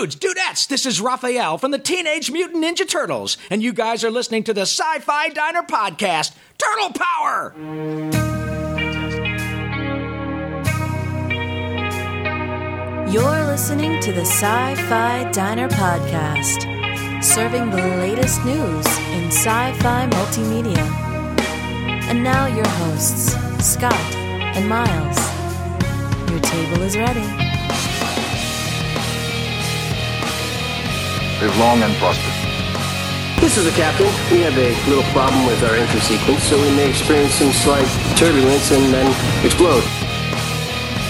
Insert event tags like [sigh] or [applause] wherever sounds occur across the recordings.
Dudes, dudettes, this is Raphael from the Teenage Mutant Ninja Turtles, and you guys are listening to the Sci Fi Diner Podcast Turtle Power! You're listening to the Sci Fi Diner Podcast, serving the latest news in sci fi multimedia. And now, your hosts, Scott and Miles. Your table is ready. Live long and prosper. This is the captain. We have a little problem with our entry sequence, so we may experience some slight turbulence and then explode.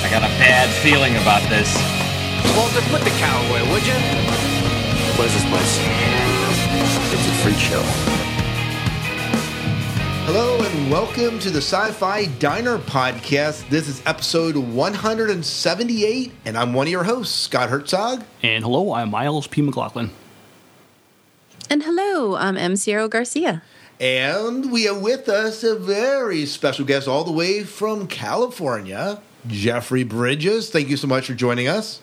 I got a bad feeling about this. Walter, put the cow away, would you? What is this place? It's a freak show. Hello and welcome to the Sci Fi Diner Podcast. This is episode 178, and I'm one of your hosts, Scott Herzog. And hello, I'm Miles P. McLaughlin. And hello, I'm M. Sierra Garcia. And we have with us a very special guest all the way from California, Jeffrey Bridges. Thank you so much for joining us.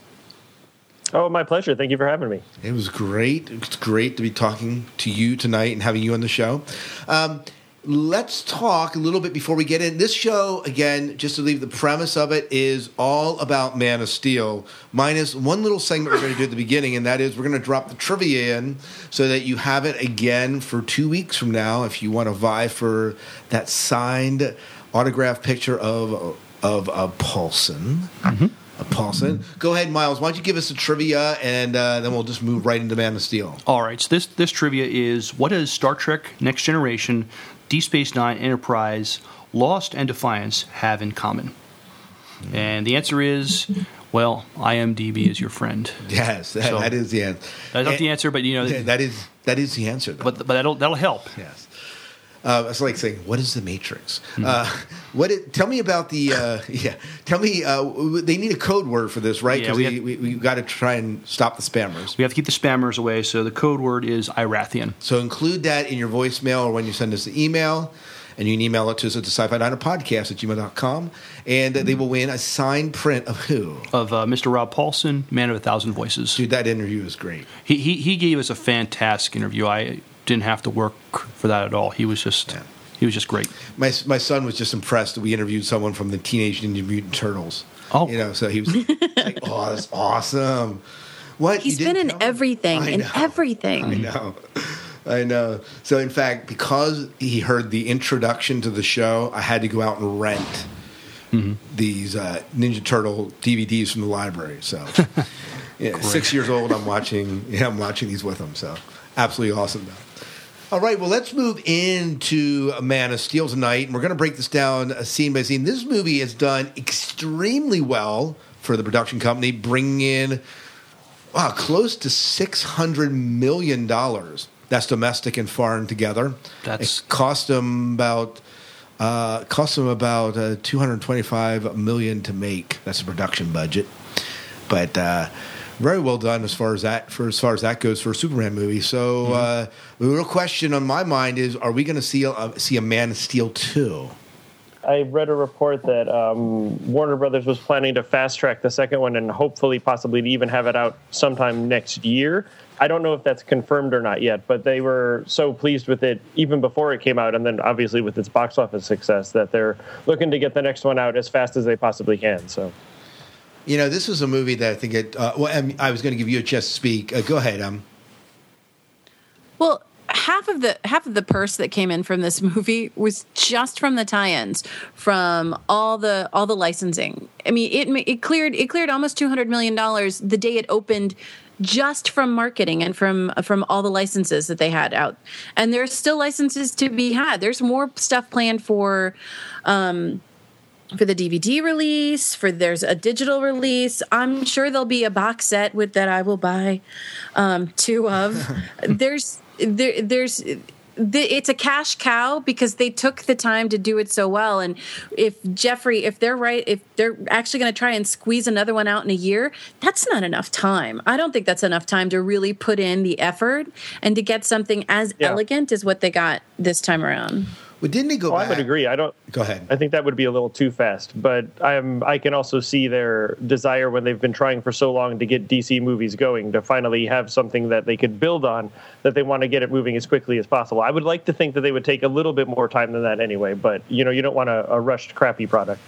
Oh, my pleasure. Thank you for having me. It was great. It's great to be talking to you tonight and having you on the show. Um, let's talk a little bit before we get in. This show, again, just to leave the premise of it, is all about Man of Steel, minus one little segment we're going to do at the beginning, and that is we're going to drop the trivia in so that you have it again for two weeks from now if you want to vie for that signed autograph picture of of a Paulsen. A Paulsen. Go ahead, Miles. Why don't you give us a trivia, and uh, then we'll just move right into Man of Steel. All right, so this this trivia is what does Star Trek Next Generation, Deep Space Nine, Enterprise, Lost, and Defiance have in common? Mm. And the answer is, well, IMDb is your friend. Yes, that, So- that is the answer. That's not eh, the answer, but you know, [laughs] that is that is the answer. Though. but but that'll that'll help. yes, uh, it's like saying, "What is the Matrix?" Hmm. Uh, what? It, tell me about the. Uh, [laughs] yeah, tell me. Uh, they need a code word for this, right? Yeah, we we, have- we, we, got to try and stop the spammers. We have to keep the spammers away. So the code word is Irathian. So include that in your voicemail or when you send us the email. And you can email it to us at the sci-fi diner podcast at gmail.com. And they will win a signed print of who? Of uh, Mr. Rob Paulsen, Man of a Thousand Voices. Dude, that interview was great. He, he he gave us a fantastic interview. I didn't have to work for that at all. He was just Yeah. he was just great. My my son was just impressed that we interviewed someone from the Teenage Ninja Mutant Turtles. Oh. you know, so he was like, [laughs] "Oh, that's awesome." What he's been in tell everything, I in know. everything. I know, I know. So, in fact, because he heard the introduction to the show, I had to go out and rent these uh, Ninja Turtle DVDs from the library. So, [laughs] yeah, six years old, I'm watching. Yeah, I'm watching these with him. So, absolutely awesome. Though. All right, well, let's move into Man of Steel tonight, and we're going to break this down uh, scene by scene. This movie has done extremely well for the production company, bringing in wow, close to six hundred million dollars. That's domestic and foreign together. That's- it cost them about uh, cost them about uh, two hundred twenty-five million to make. That's the production budget, but uh, very well done as far as that for as far as that goes for a Superman movie. So uh, the real question on my mind is: Are we going to see a, see a Man of Steel two? I read a report that um, Warner Brothers was planning to fast track the second one and hopefully, possibly, to even have it out sometime next year. I don't know if that's confirmed or not yet, but they were so pleased with it even before it came out, and then obviously with its box office success, that they're looking to get the next one out as fast as they possibly can. So. You know, this was a movie that I think it. Uh, well, I was going to give you a chance to speak. Uh, go ahead. Um, Well, half of the half of the purse that came in from this [laughs] movie was just from the tie-ins, from all the all the licensing. I mean, it it cleared it cleared almost two hundred million dollars the day it opened. Just from marketing and from from all the licenses that they had out, and there's still licenses to be had. There's more stuff planned for um, for the DVD release, for there's a digital release. I'm sure there'll be a box set with that I will buy um, two of. [laughs] there's there there's it's a cash cow because they took the time to do it so well. And if Jeffrey, if they're right, if they're actually going to try and squeeze another one out in a year, that's not enough time. I don't think that's enough time to really put in the effort and to get something as Yeah. elegant as what they got this time around. But didn't he go Oh, back? I would agree. I don't. Go ahead. I think that would be a little too fast, but I'm I can also see their desire when they've been trying for so long to get DC movies going to finally have something that they could build on that they want to get it moving as quickly as possible. I would like to think that they would take a little bit more time than that anyway, but you know, you don't want a, a rushed crappy product.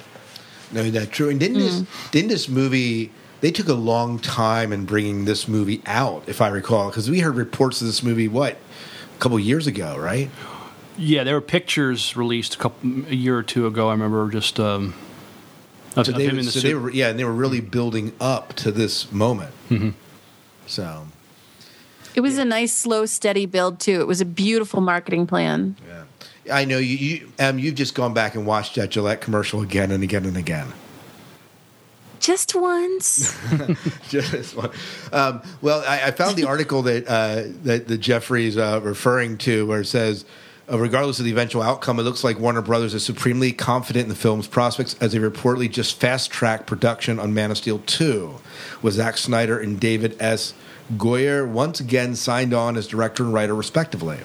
No, that's true. And didn't this mm-hmm. didn't this movie? They took a long time in bringing this movie out, if I recall, because we heard reports of this movie what a couple years ago, right? Yeah, there were pictures released a couple a year or two ago. I remember just um, of, So of they, him in the so suit. they were, yeah, and they were really building up to this moment. So, It was a nice, slow, steady build too. It was a beautiful marketing plan. yeah, I know you. you um, you've just gone back and watched that Gillette commercial again and again and again. Just once. [laughs] Just one. Um, well, I, I found the article that uh, that, that Jeffrey's uh, referring to, where it says, uh, regardless of the eventual outcome, it looks like Warner Brothers is supremely confident in the film's prospects as they reportedly just fast tracked production on Man of Steel 2, with Zack Snyder and David S. Goyer once again signed on as director and writer, respectively.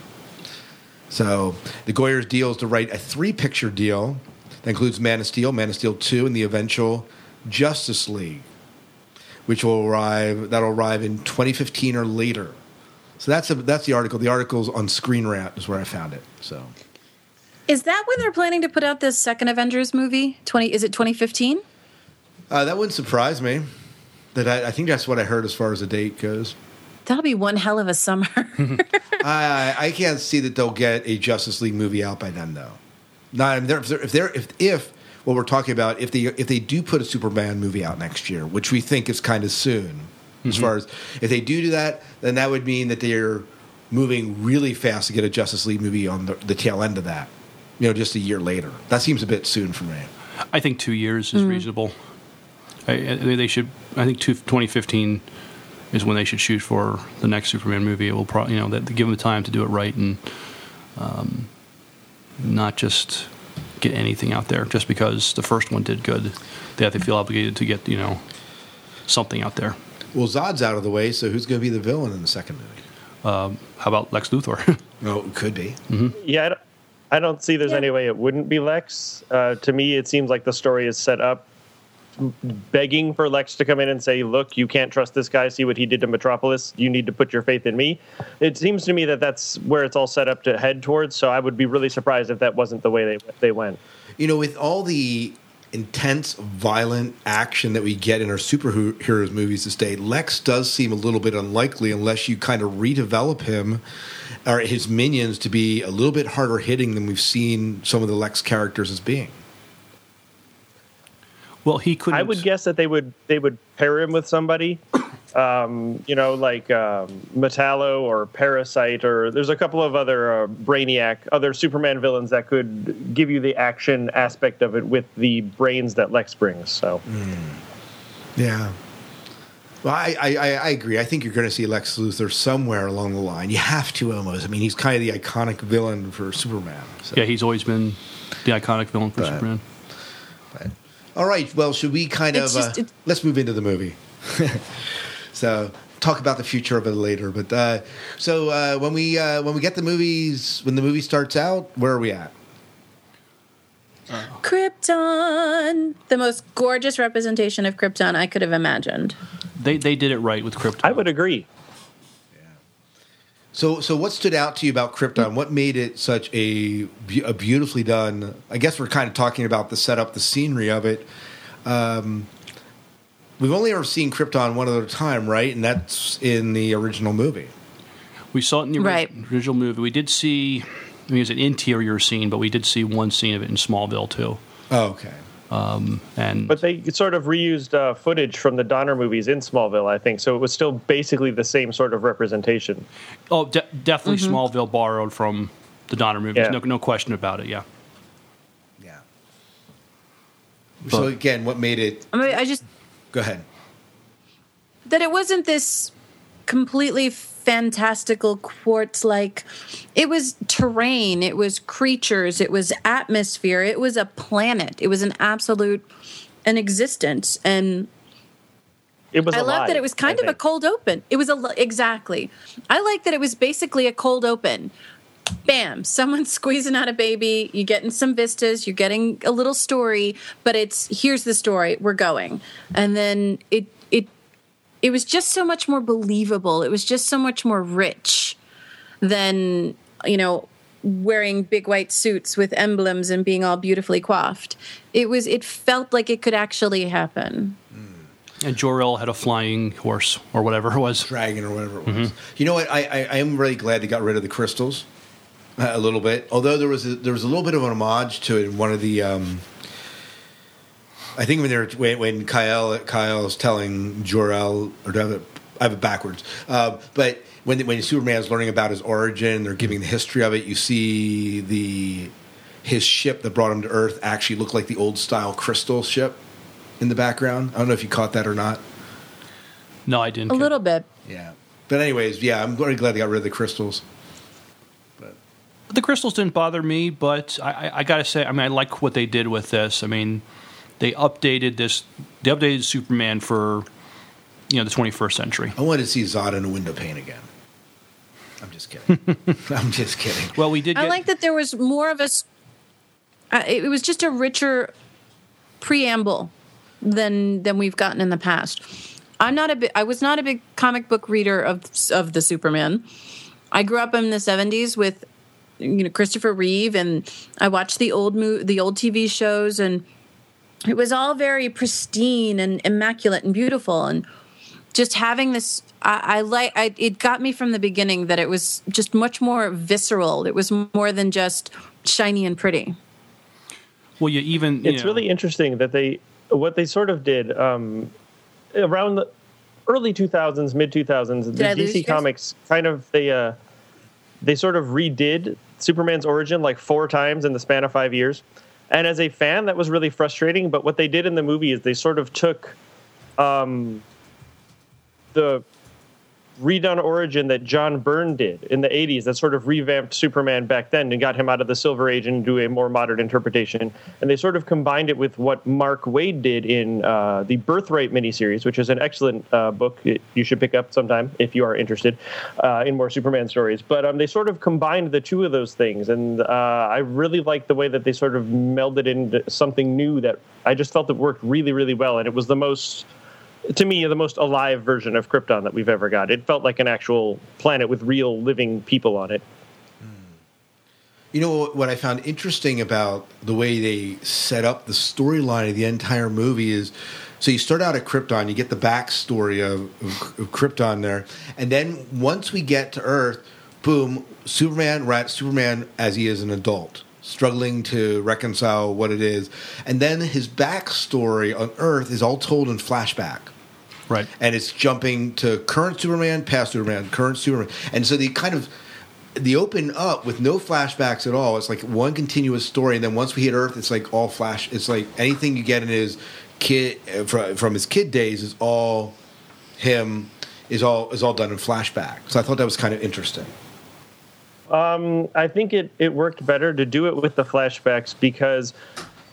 So the Goyer's deal is to write a three picture deal that includes Man of Steel, Man of Steel 2, and the eventual Justice League which will arrive that'll arrive in 2015 or later. So that's a, that's the article. The article's on Screen Rant is where I found it. So is that when they're planning to put out this second Avengers movie? Twenty? Is it 2015? uh, that wouldn't surprise me. That I, I think that's what I heard as far as the date goes. That'll be one hell of a summer. [laughs] [laughs] I I can't see that they'll get a Justice League movie out by then though. Not if they're, if they're, if they're if if what we're talking about if they if they do put a Superman movie out next year, which we think is kind of soon. As far as if they do do that, then that would mean that they're moving really fast to get a Justice League movie on the, the tail end of that. You know, just a year later. That seems a bit soon for me. I think two years is reasonable. I, I, they should. I think two, 2015 is when they should shoot for the next Superman movie. It will probably, you know, that give them the time to do it right and um, not just get anything out there just because the first one did good. They have to feel obligated to get, you know, something out there. Well, Zod's out of the way, so who's going to be the villain in the second movie? How about Lex Luthor? [laughs] Oh, it could be. Yeah, I don't, I don't see there's any way it wouldn't be Lex. Uh, to me, it seems like the story is set up begging for Lex to come in and say, "Look, you can't trust this guy. See what he did to Metropolis. You need to put your faith in me." It seems to me that that's where it's all set up to head towards. So I would be really surprised if that wasn't the way they they went. You know, with all the intense, violent action that we get in our superheroes movies this day, Lex does seem a little bit unlikely unless you kind of redevelop him or his minions to be a little bit harder hitting than we've seen some of the Lex characters as being. well, he couldn't. I would guess that they would they would pair him with somebody, um, you know, like um, Metallo or Parasite, or there's a couple of other uh, Brainiac, other Superman villains that could give you the action aspect of it with the brains that Lex brings. So Yeah. Well, I, I, I I agree. I think you're going to see Lex Luthor somewhere along the line. You have to almost. I mean, he's kind of the iconic villain for Superman. So. Yeah, he's always been the iconic villain for But- Superman. All right. Well, should we kind It's of just- uh, let's move into the movie? [laughs] so talk about the future of it later. But uh, so uh, when we uh, when we get the movies when the movie starts out, where are we at? Krypton, the most gorgeous representation of Krypton I could have imagined. They they did it right with Krypton. I would agree. So so what stood out to you about Krypton? What made it such a, a beautifully done? I guess we're kind of talking about the setup, the scenery of it. Um, we've only ever seen Krypton one other time, right? And that's in the original movie. We saw it in the Right. original movie. We did see, I mean, it was an interior scene, but we did see one scene of it in Smallville too. Oh, okay. And But they sort of reused uh, footage from the Donner movies in Smallville, I think. So it was still basically the same sort of representation. oh, de- definitely Smallville borrowed from the Donner movies. Yeah. No, no question about it. Yeah. Yeah. so again, what made it? I mean, I just Go ahead. that it wasn't this completely fantastical quartz like it was terrain it was creatures it was atmosphere it was a planet it was an absolute an existence and It was. I love that it was kind I of a cold open. It was a exactly. I like that it was basically a cold open. Bam, someone's [laughs] squeezing out a baby. You're getting some vistas. You're getting a little story, but it's here's the story. We're going, and then it it it was just so much more believable. It was just so much more rich than you know wearing big white suits with emblems and being all beautifully coiffed. It was it felt like it could actually happen. Hmm. And Jor-El had a flying horse or whatever it was. dragon or whatever it mm-hmm. was. You know what? I, I, I am really glad they got rid of the crystals a little bit. Although there was a, there was a little bit of an homage to it in one of the. Um, I think when they're when, when Kyle Kyle's telling Jor-El or do I have it, I have it backwards. Uh, but when when Superman's learning about his origin, they're giving the history of it. You see the his ship that brought him to Earth actually looked like the old style crystal ship in the background. I don't know if you caught that or not. No, I didn't. A little bit. Yeah. But anyways, yeah, I'm very glad they got rid of the crystals. But The crystals didn't bother me, but I, I, I got to say, I mean, I like what they did with this. I mean, they updated this. They updated Superman for you know the 21st century. I wanted to see Zod in a window pane again. I'm just kidding. [laughs] I'm just kidding. Well, we did. I like that there was more of a. s- Uh, it was just a richer preamble than than we've gotten in the past. I'm not a big. I was not a big comic book reader of of the Superman. I grew up in the '70s with you know Christopher Reeve, and I watched the old mo- the old TV shows, and it was all very pristine and immaculate and beautiful, and just having this. I, I like. I, it got me from the beginning that it was just much more visceral. It was more than just shiny and pretty. well, you even. You it's know, really interesting that they what they sort of did um, around the early 2000s mid 2000s the I lose you dc comics kind of they uh they sort of redid superman's origin like four times in the span of five years. And as a fan that was really frustrating but what they did in the movie is they sort of took um the redone origin that John Byrne did in the 80s that sort of revamped Superman back then and got him out of the Silver Age and do a more modern interpretation. And they sort of combined it with what Mark Waid did in uh, the Birthright miniseries, which is an excellent uh, book you should pick up sometime if you are interested uh, in more Superman stories. But um, they sort of combined the two of those things. And uh, I really liked the way that they sort of melded into something new that I just felt it worked really, really well. And it was the most to me the most alive version of Krypton that we've ever got. It felt like an actual planet with real living people on it. You know what- I found interesting about the way they set up the storyline of the entire movie is so you start out at Krypton, you get the backstory of, of, of Krypton there, and then once we get to Earth, boom, Superman, right? Superman as he is an adult, struggling to reconcile what it is, and then his backstory on Earth is all told in flashback right. and it's jumping to current Superman, past Superman, current Superman, and so they kind of they open up with no flashbacks at all. It's like one continuous story, and then once we hit Earth, it's like all flash. It's like anything you get in his kid uh, from, from his kid days is all him is all is all done in flashback. So I thought that was kind of interesting. I think it, it worked better to do it with the flashbacks because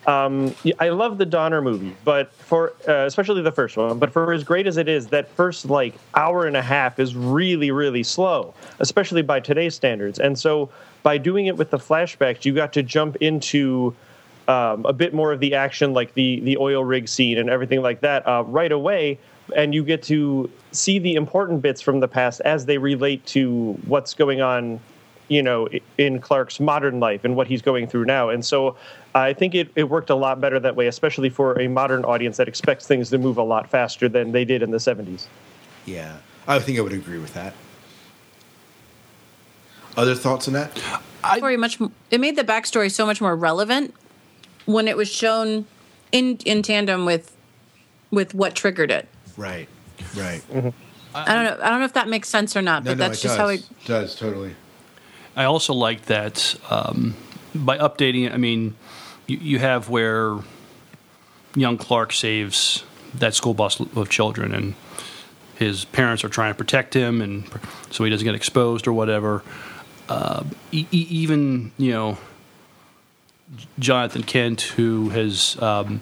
um, I love the Donner movie, but for uh, especially the first one. But for as great as it is, that first like hour and a half is really really slow, especially by today's standards. And so by doing it with the flashbacks, you got to jump into um, a bit more of the action, like the the oil rig scene and everything like that, uh, right away. And you get to see the important bits from the past as they relate to what's going on you know, in Clark's modern life and what he's going through now. And so I think it, it worked a lot better that way, especially for a modern audience that expects things to move a lot faster than they did in the 70s. Yeah, I think I would agree with that. Other thoughts on that? Story much. It made the backstory so much more relevant when it was shown in in tandem with with what triggered it. Right, right. Mm-hmm. I don't know. I don't know if that makes sense or not, No, but no, that's it just does. how it. does totally. I also like that um, by updating it. I mean, you, you have where young Clark saves that school bus of children, and his parents are trying to protect him, and so he doesn't get exposed or whatever. Uh, e- even you know, Jonathan Kent, who has um,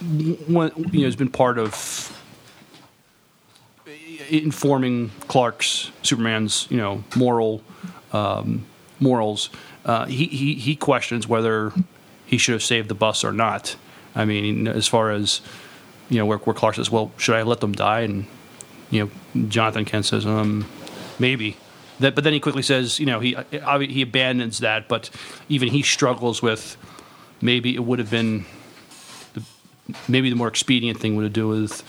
you know has been part of informing Clark's Superman's you know moral morals, uh, he, he he questions whether he should have saved the bus or not. I mean, as far as you know, where, where Clark says, "Well, should I let them die?" and you know, Jonathan Kent says, "Um, maybe." That, but then he quickly says, you know, he he abandons that, but even he struggles with maybe it would have been the, maybe the more expedient thing would have do with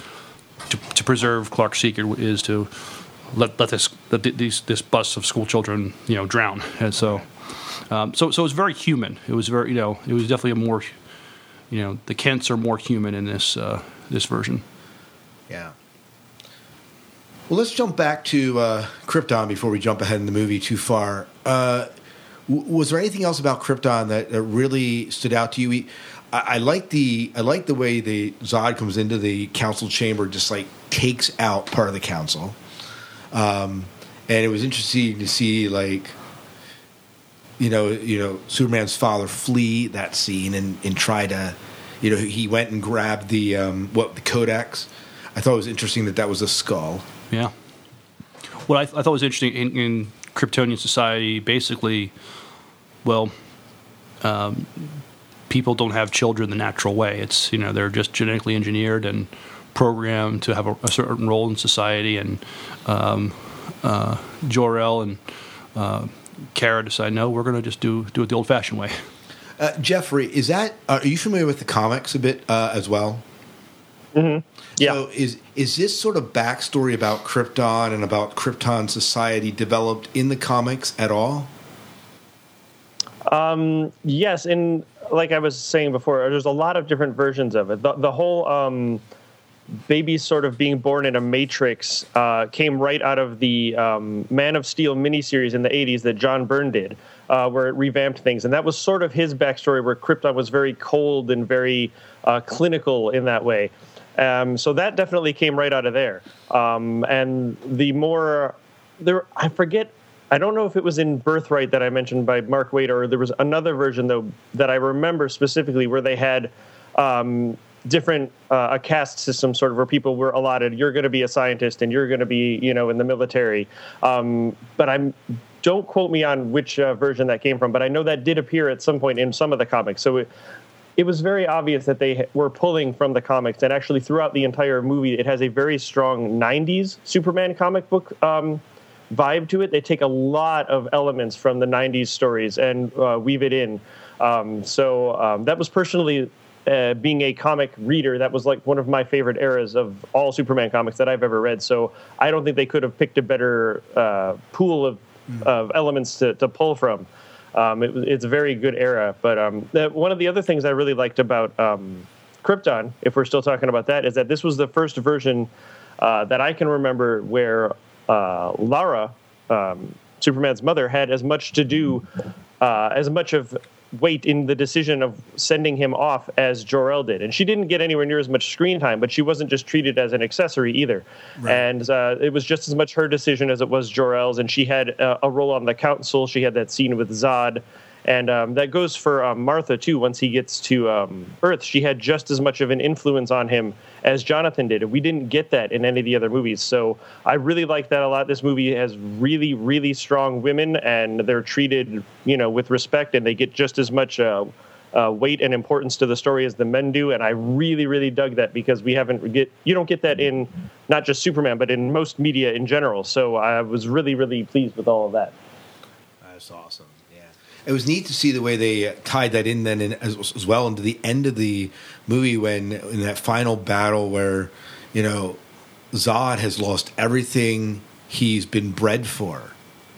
to, to preserve Clark's secret is to let let this let these this bus of school children you know drown, and so um, so so it was very human. It was very you know it was definitely a more you know the Kents are more human in this uh, this version. Yeah. Well, let's jump back to uh, Krypton before we jump ahead in the movie too far. Uh, w- was there anything else about Krypton that, that really stood out to you? We, I, I like the I like the way the Zod comes into the council chamber, just like takes out part of the council, um, and it was interesting to see like you know you know Superman's father flee that scene and and try to you know he went and grabbed the um, what the codex. I thought it was interesting that that was a skull. Yeah. What I, I thought was interesting in, in, Kryptonian society, basically, well, um, people don't have children the natural way. It's you know they're just genetically engineered and programmed to have a, a certain role in society. And um, uh, Jor-El and uh, Kara decide no, we're going to just do do it the old-fashioned way. Uh, Jeffrey, is that uh, are you familiar with the comics a bit uh, as well? Mm-hmm. Yeah. So is is this sort of backstory about Krypton and about Krypton society developed in the comics at all? Um, yes, and like I was saying before, there's a lot of different versions of it. The, the whole um, baby sort of being born in a matrix uh, came right out of the um, Man of Steel miniseries in the 80s that John Byrne did, uh, where it revamped things. And that was sort of his backstory, where Krypton was very cold and very uh, clinical in that way. Um, so that definitely came right out of there. Um, and the more there, I forget. I don't know if it was in Birthright that I mentioned by Mark Waid, or there was another version though that I remember specifically where they had um, different uh, a caste system, sort of where people were allotted. You're going to be a scientist, and you're going to be, you know, in the military. Um, but I'm don't quote me on which uh, version that came from, but I know that did appear at some point in some of the comics. So it, it was very obvious that they were pulling from the comics, and actually throughout the entire movie, it has a very strong '90s Superman comic book um, vibe to it. They take a lot of elements from the '90s stories and uh, weave it in. Um, so um, that was personally. Uh, being a comic reader, that was like one of my favorite eras of all Superman comics that I've ever read. So I don't think they could have picked a better uh, pool of, mm. of elements to, to pull from. Um, it, it's a very good era. But um, the, one of the other things I really liked about um, Krypton, if we're still talking about that, is that this was the first version uh, that I can remember where uh, Lara, um, Superman's mother, had as much to do, uh, as much of weight in the decision of sending him off as Jor-El did. And she didn't get anywhere near as much screen time, but she wasn't just treated as an accessory either. Right. And uh, it was just as much her decision as it was Jor-El's. And she had a, a role on the council. She had that scene with Zod. And um, that goes for um, Martha too. Once he gets to um, Earth, she had just as much of an influence on him as Jonathan did. And we didn't get that in any of the other movies. So I really like that a lot. This movie has really, really strong women, and they're treated, you know, with respect, and they get just as much. Uh, uh, weight and importance to the story as the men do, and I really, really dug that because we haven't get you don't get that in not just Superman, but in most media in general. So I was really, really pleased with all of that. That's awesome it was neat to see the way they uh, tied that in then in, as, as, well into the end of the movie when in that final battle where you know Zod has lost everything he's been bred for.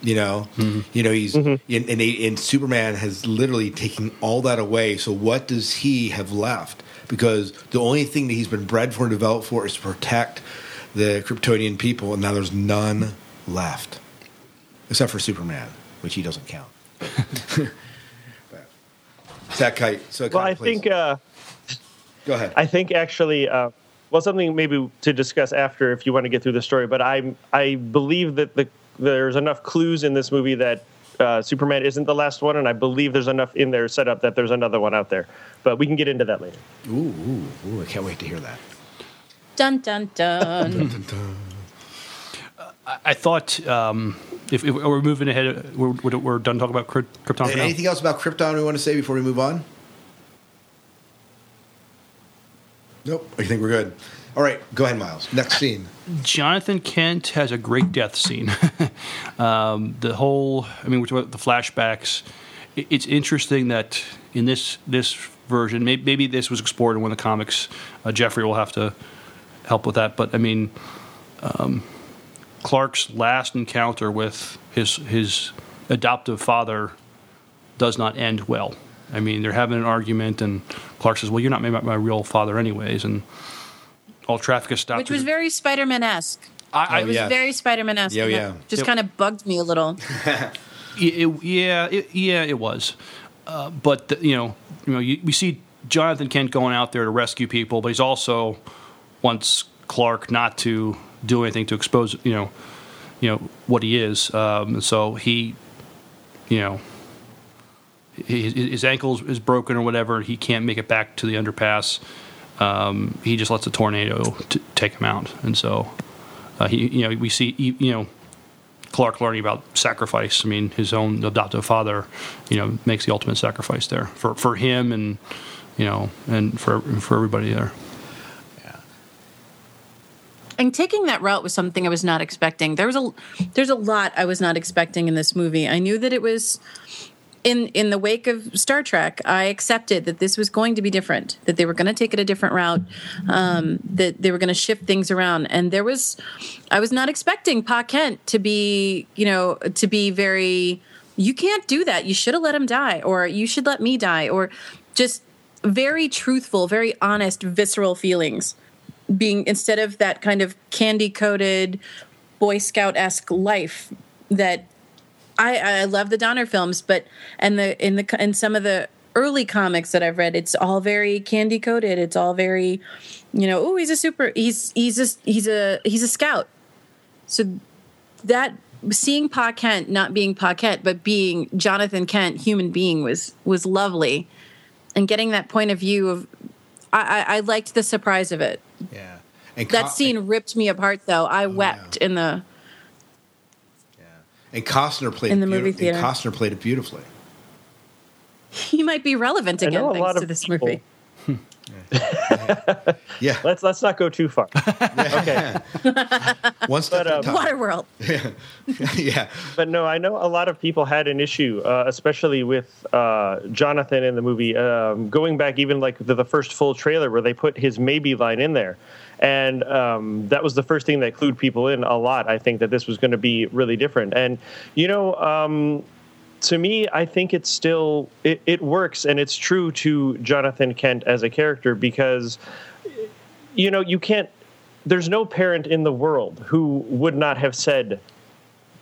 You know, mm-hmm. you know he's mm-hmm. and, and, and Superman has literally taken all that away. So what does he have left? Because the only thing that he's been bred for and developed for is to protect the Kryptonian people, and now there's none left, except for Superman, which he doesn't count. Zach Kite. So well, I think. Uh, Go ahead. I think actually, uh, well, something maybe to discuss after if you want to get through the story. But I I believe that the there's enough clues in this movie that uh, Superman isn't the last one, and I believe there's enough in there set up that there's another one out there. But we can get into that later. Ooh, ooh, ooh I can't wait to hear that. Dun dun dun. dun, dun, dun. I thought um, if, if we're moving ahead, we're, we're, we're done talking about Krypton. Anything else about Krypton we want to say before we move on? Nope. I think we're good. All right, go ahead, Miles. Next scene. Jonathan Kent has a great death scene. [laughs] um, the whole, I mean, we're talking about the flashbacks. It, it's interesting that in this this version, maybe, maybe this was explored in one of the comics. Uh, Jeffrey will have to help with that, but I mean, um, Clark's last encounter with his his adoptive father does not end well. I mean, they're having an argument, and Clark says, "Well, you're not my, my real father, anyways," and all traffic is stopped. Which was very Spider Man esque. I, I, It was yeah. very Spider Man esque. Yeah, yeah. Just Yep. kind of bugged me a little. [laughs] It, yeah, it, yeah, it was. Uh, but the, you know, you know, you, we see Jonathan Kent going out there to rescue people, but he's also wants Clark not to do anything to expose, you know, you know what he is. Um, so he, you know, his, his ankle is broken or whatever. He can't make it back to the underpass. Um, he just lets a tornado t- take him out, and so uh, he, you know, we see, you know. Clark learning about sacrifice. I mean, his own adoptive father, you know, makes the ultimate sacrifice there for, for him and you know, and for for everybody there. And taking that route was something I was not expecting. There was a there's a lot I was not expecting in this movie. I knew that it was in in the wake of Star Trek. I accepted that this was going to be different. That they were going to take it a different route. Um, that they were going to shift things around. And there was, I was not expecting Pa Kent to be you know to be very. You can't do that. You should have let him die, or you should let me die, or just very truthful, very honest, visceral feelings being instead of that kind of candy coated boy scout esque life that I, I love the Donner films, but and the in the in some of the early comics that I've read, it's all very candy coated. It's all very, you know, oh, he's a super, he's he's a he's a he's a scout. So that seeing Pa Kent not being Pa Kent, but being Jonathan Kent, human being, was was lovely, and getting that point of view of, I I, I liked the surprise of it. Yeah. And That Co- scene ripped me apart, though. I oh, wept in the. Yeah. And Costner played In it the movie beautifully. and theater. Costner played it beautifully. He might be relevant I know again a lot thanks to of this people- movie. Yeah. [laughs] Let's let's not go too far. [laughs] Yeah. okay, [laughs] One step But, at a um, time. Waterworld. yeah. but no, I know a lot of people had an issue, uh, especially with uh, Jonathan in the movie. Um, going back even like to the first full trailer where they put his maybe line in there, and um, that was the first thing that clued people in a lot. I think that this was going to be really different, and you know. To me, I think it's still it, it works and it's true to Jonathan Kent as a character because you know you can't. There's no parent in the world who would not have said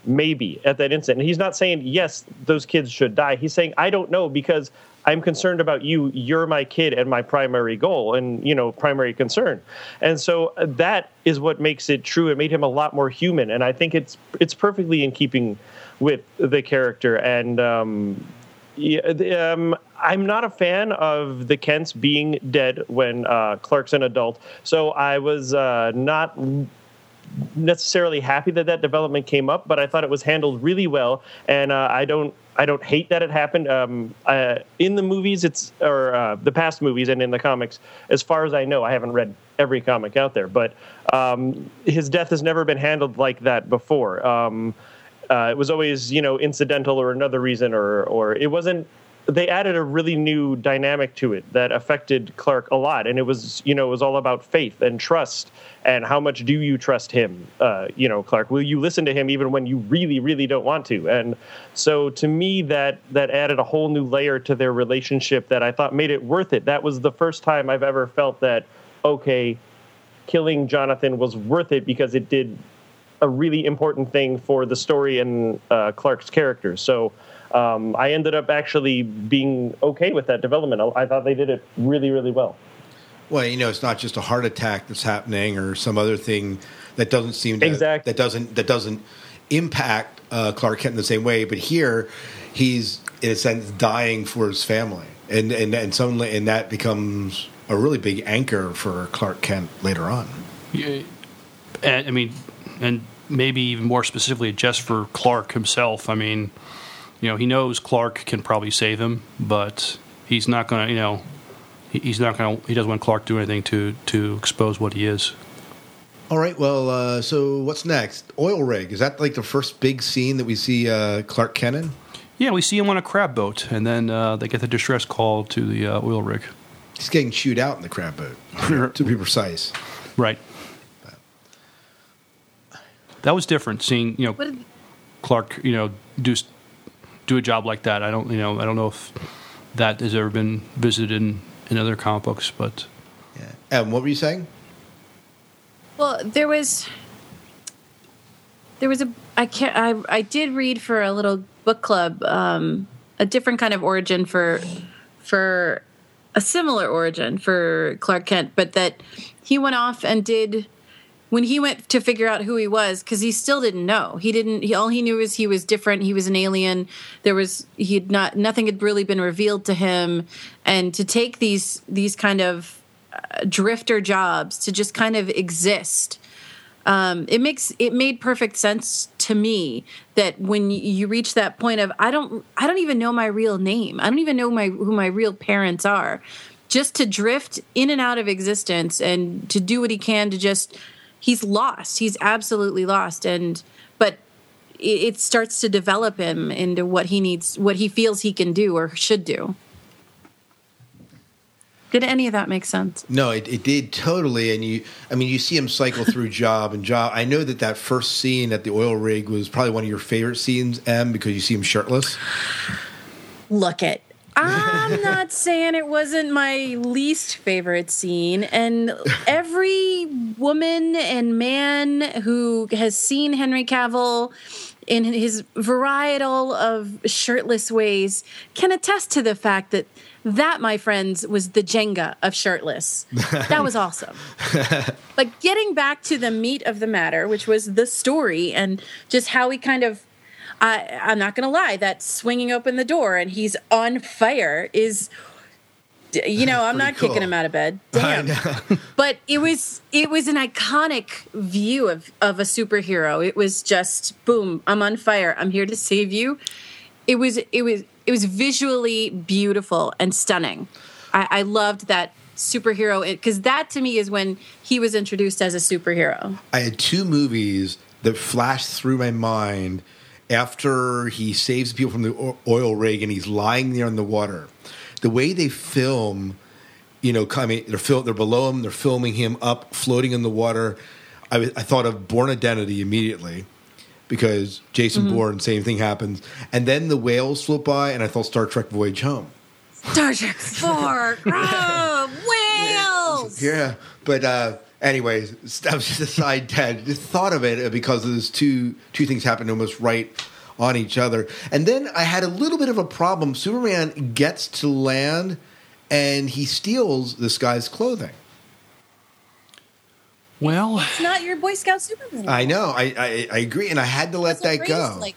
maybe at that instant. And he's not saying yes, those kids should die. He's saying I don't know because I'm concerned about you. You're my kid and my primary goal and you know primary concern. And so uh, that is what makes it true. It made him a lot more human, and I think it's it's perfectly in keeping with the character. And um, yeah, um, I'm not a fan of the Kents being dead when uh, Clark's an adult. So I was uh, not necessarily happy that that development came up, but I thought it was handled really well, and uh, I don't. I don't hate that it happened. Um, uh, in the movies, it's or uh, the past movies, and in the comics, as far as I know, I haven't read every comic out there, but um, his death has never been handled like that before. Um, uh, it was always, you know, incidental or another reason, or or it wasn't. They added a really new dynamic to it that affected Clark a lot, and it was, you know, it was all about faith and trust, and how much do you trust him, uh, you know, Clark? Will you listen to him even when you really, really don't want to? And so, to me, that that added a whole new layer to their relationship that I thought made it worth it. That was the first time I've ever felt that, okay, killing Jonathan was worth it because it did a really important thing for the story and uh, Clark's character. So um, I ended up actually being okay with that development. I, I thought they did it really, really well. Well, you know, it's not just a heart attack that's happening or some other thing that doesn't seem to Exactly. that doesn't that doesn't impact uh, Clark Kent in the same way. But here, he's in a sense dying for his family, and and and suddenly, and that becomes a really big anchor for Clark Kent later on. Yeah, I mean, and maybe even more specifically just for Clark himself. I mean, you know, he knows Clark can probably save him, but he's not going to, you know, he's not going to, he doesn't want Clark to do anything to, to expose what he is. All right. Well, uh, so what's next? Oil rig. Is that like the first big scene that we see uh, Clark Kent in? Yeah, we see him on a crab boat, and then uh, they get the distress call to the uh, oil rig. He's getting chewed out in the crab boat, to be precise. [laughs] Right. That was different. Seeing you know What Clark, you know, do do a job like that. I don't, you know, I don't know if that has ever been visited in, in other comic books, but Yeah. And what were you saying? Well, there was there was a I can't I I did read for a little book club um, a different kind of origin for for a similar origin for Clark Kent, but that he went off and did when he went to figure out who he was because he still didn't know. He didn't he all he knew was he was different. He was an alien. There was he had not nothing had really been revealed to him. And to take these these kind of uh, drifter jobs to just kind of exist um, it makes it made perfect sense to me that when you reach that point of I don't I don't even know my real name. I don't even know my who my real parents are. Just to drift in and out of existence and to do what he can to just he's lost he's absolutely lost and but it, it starts to develop him into what he needs what he feels he can do or should do did any of that make sense No, it, it did totally. And you, I mean, you see him cycle through [laughs] job and job. I know that that first scene at the oil rig was probably one of your favorite scenes, M, because you see him shirtless. look it i'm [laughs] not saying it wasn't my least favorite scene and every woman and man who has seen henry cavill in his varietal of shirtless ways can attest to the fact that that my friends was the jenga of shirtless. That was awesome. [laughs] But getting back to the meat of the matter which was the story and just how he kind of I, I'm not going to lie, that swinging open the door and he's on fire is, you know, [laughs] I'm not Pretty kicking him out of bed. Damn. [laughs] But it was it was an iconic view of of a superhero. It was just boom, I'm on fire. I'm here to save you. It was it was it was visually beautiful and stunning. I, I loved that superhero because that to me is when he was introduced as a superhero. I had two movies that flashed through my mind after he saves people from the oil rig and he's lying there in the water. The way they film, you know, coming they're fil- they're below him, they're filming him up, floating in the water. I, I thought of Bourne Identity immediately because Jason Bourne, same thing happens, and then the whales float by, and I thought Star Trek Voyage Home. Star Trek Four, [laughs] oh, whales. Yeah, but uh, anyways, that was just a side [laughs] tangent. Just thought of it uh, because those two two things happened almost right on each other, and then I had a little bit of a problem. Superman gets to land, and he steals this guy's clothing. well, It's not your Boy Scout Superman. I know, I I, I agree, and I had to let that wasn't go. like-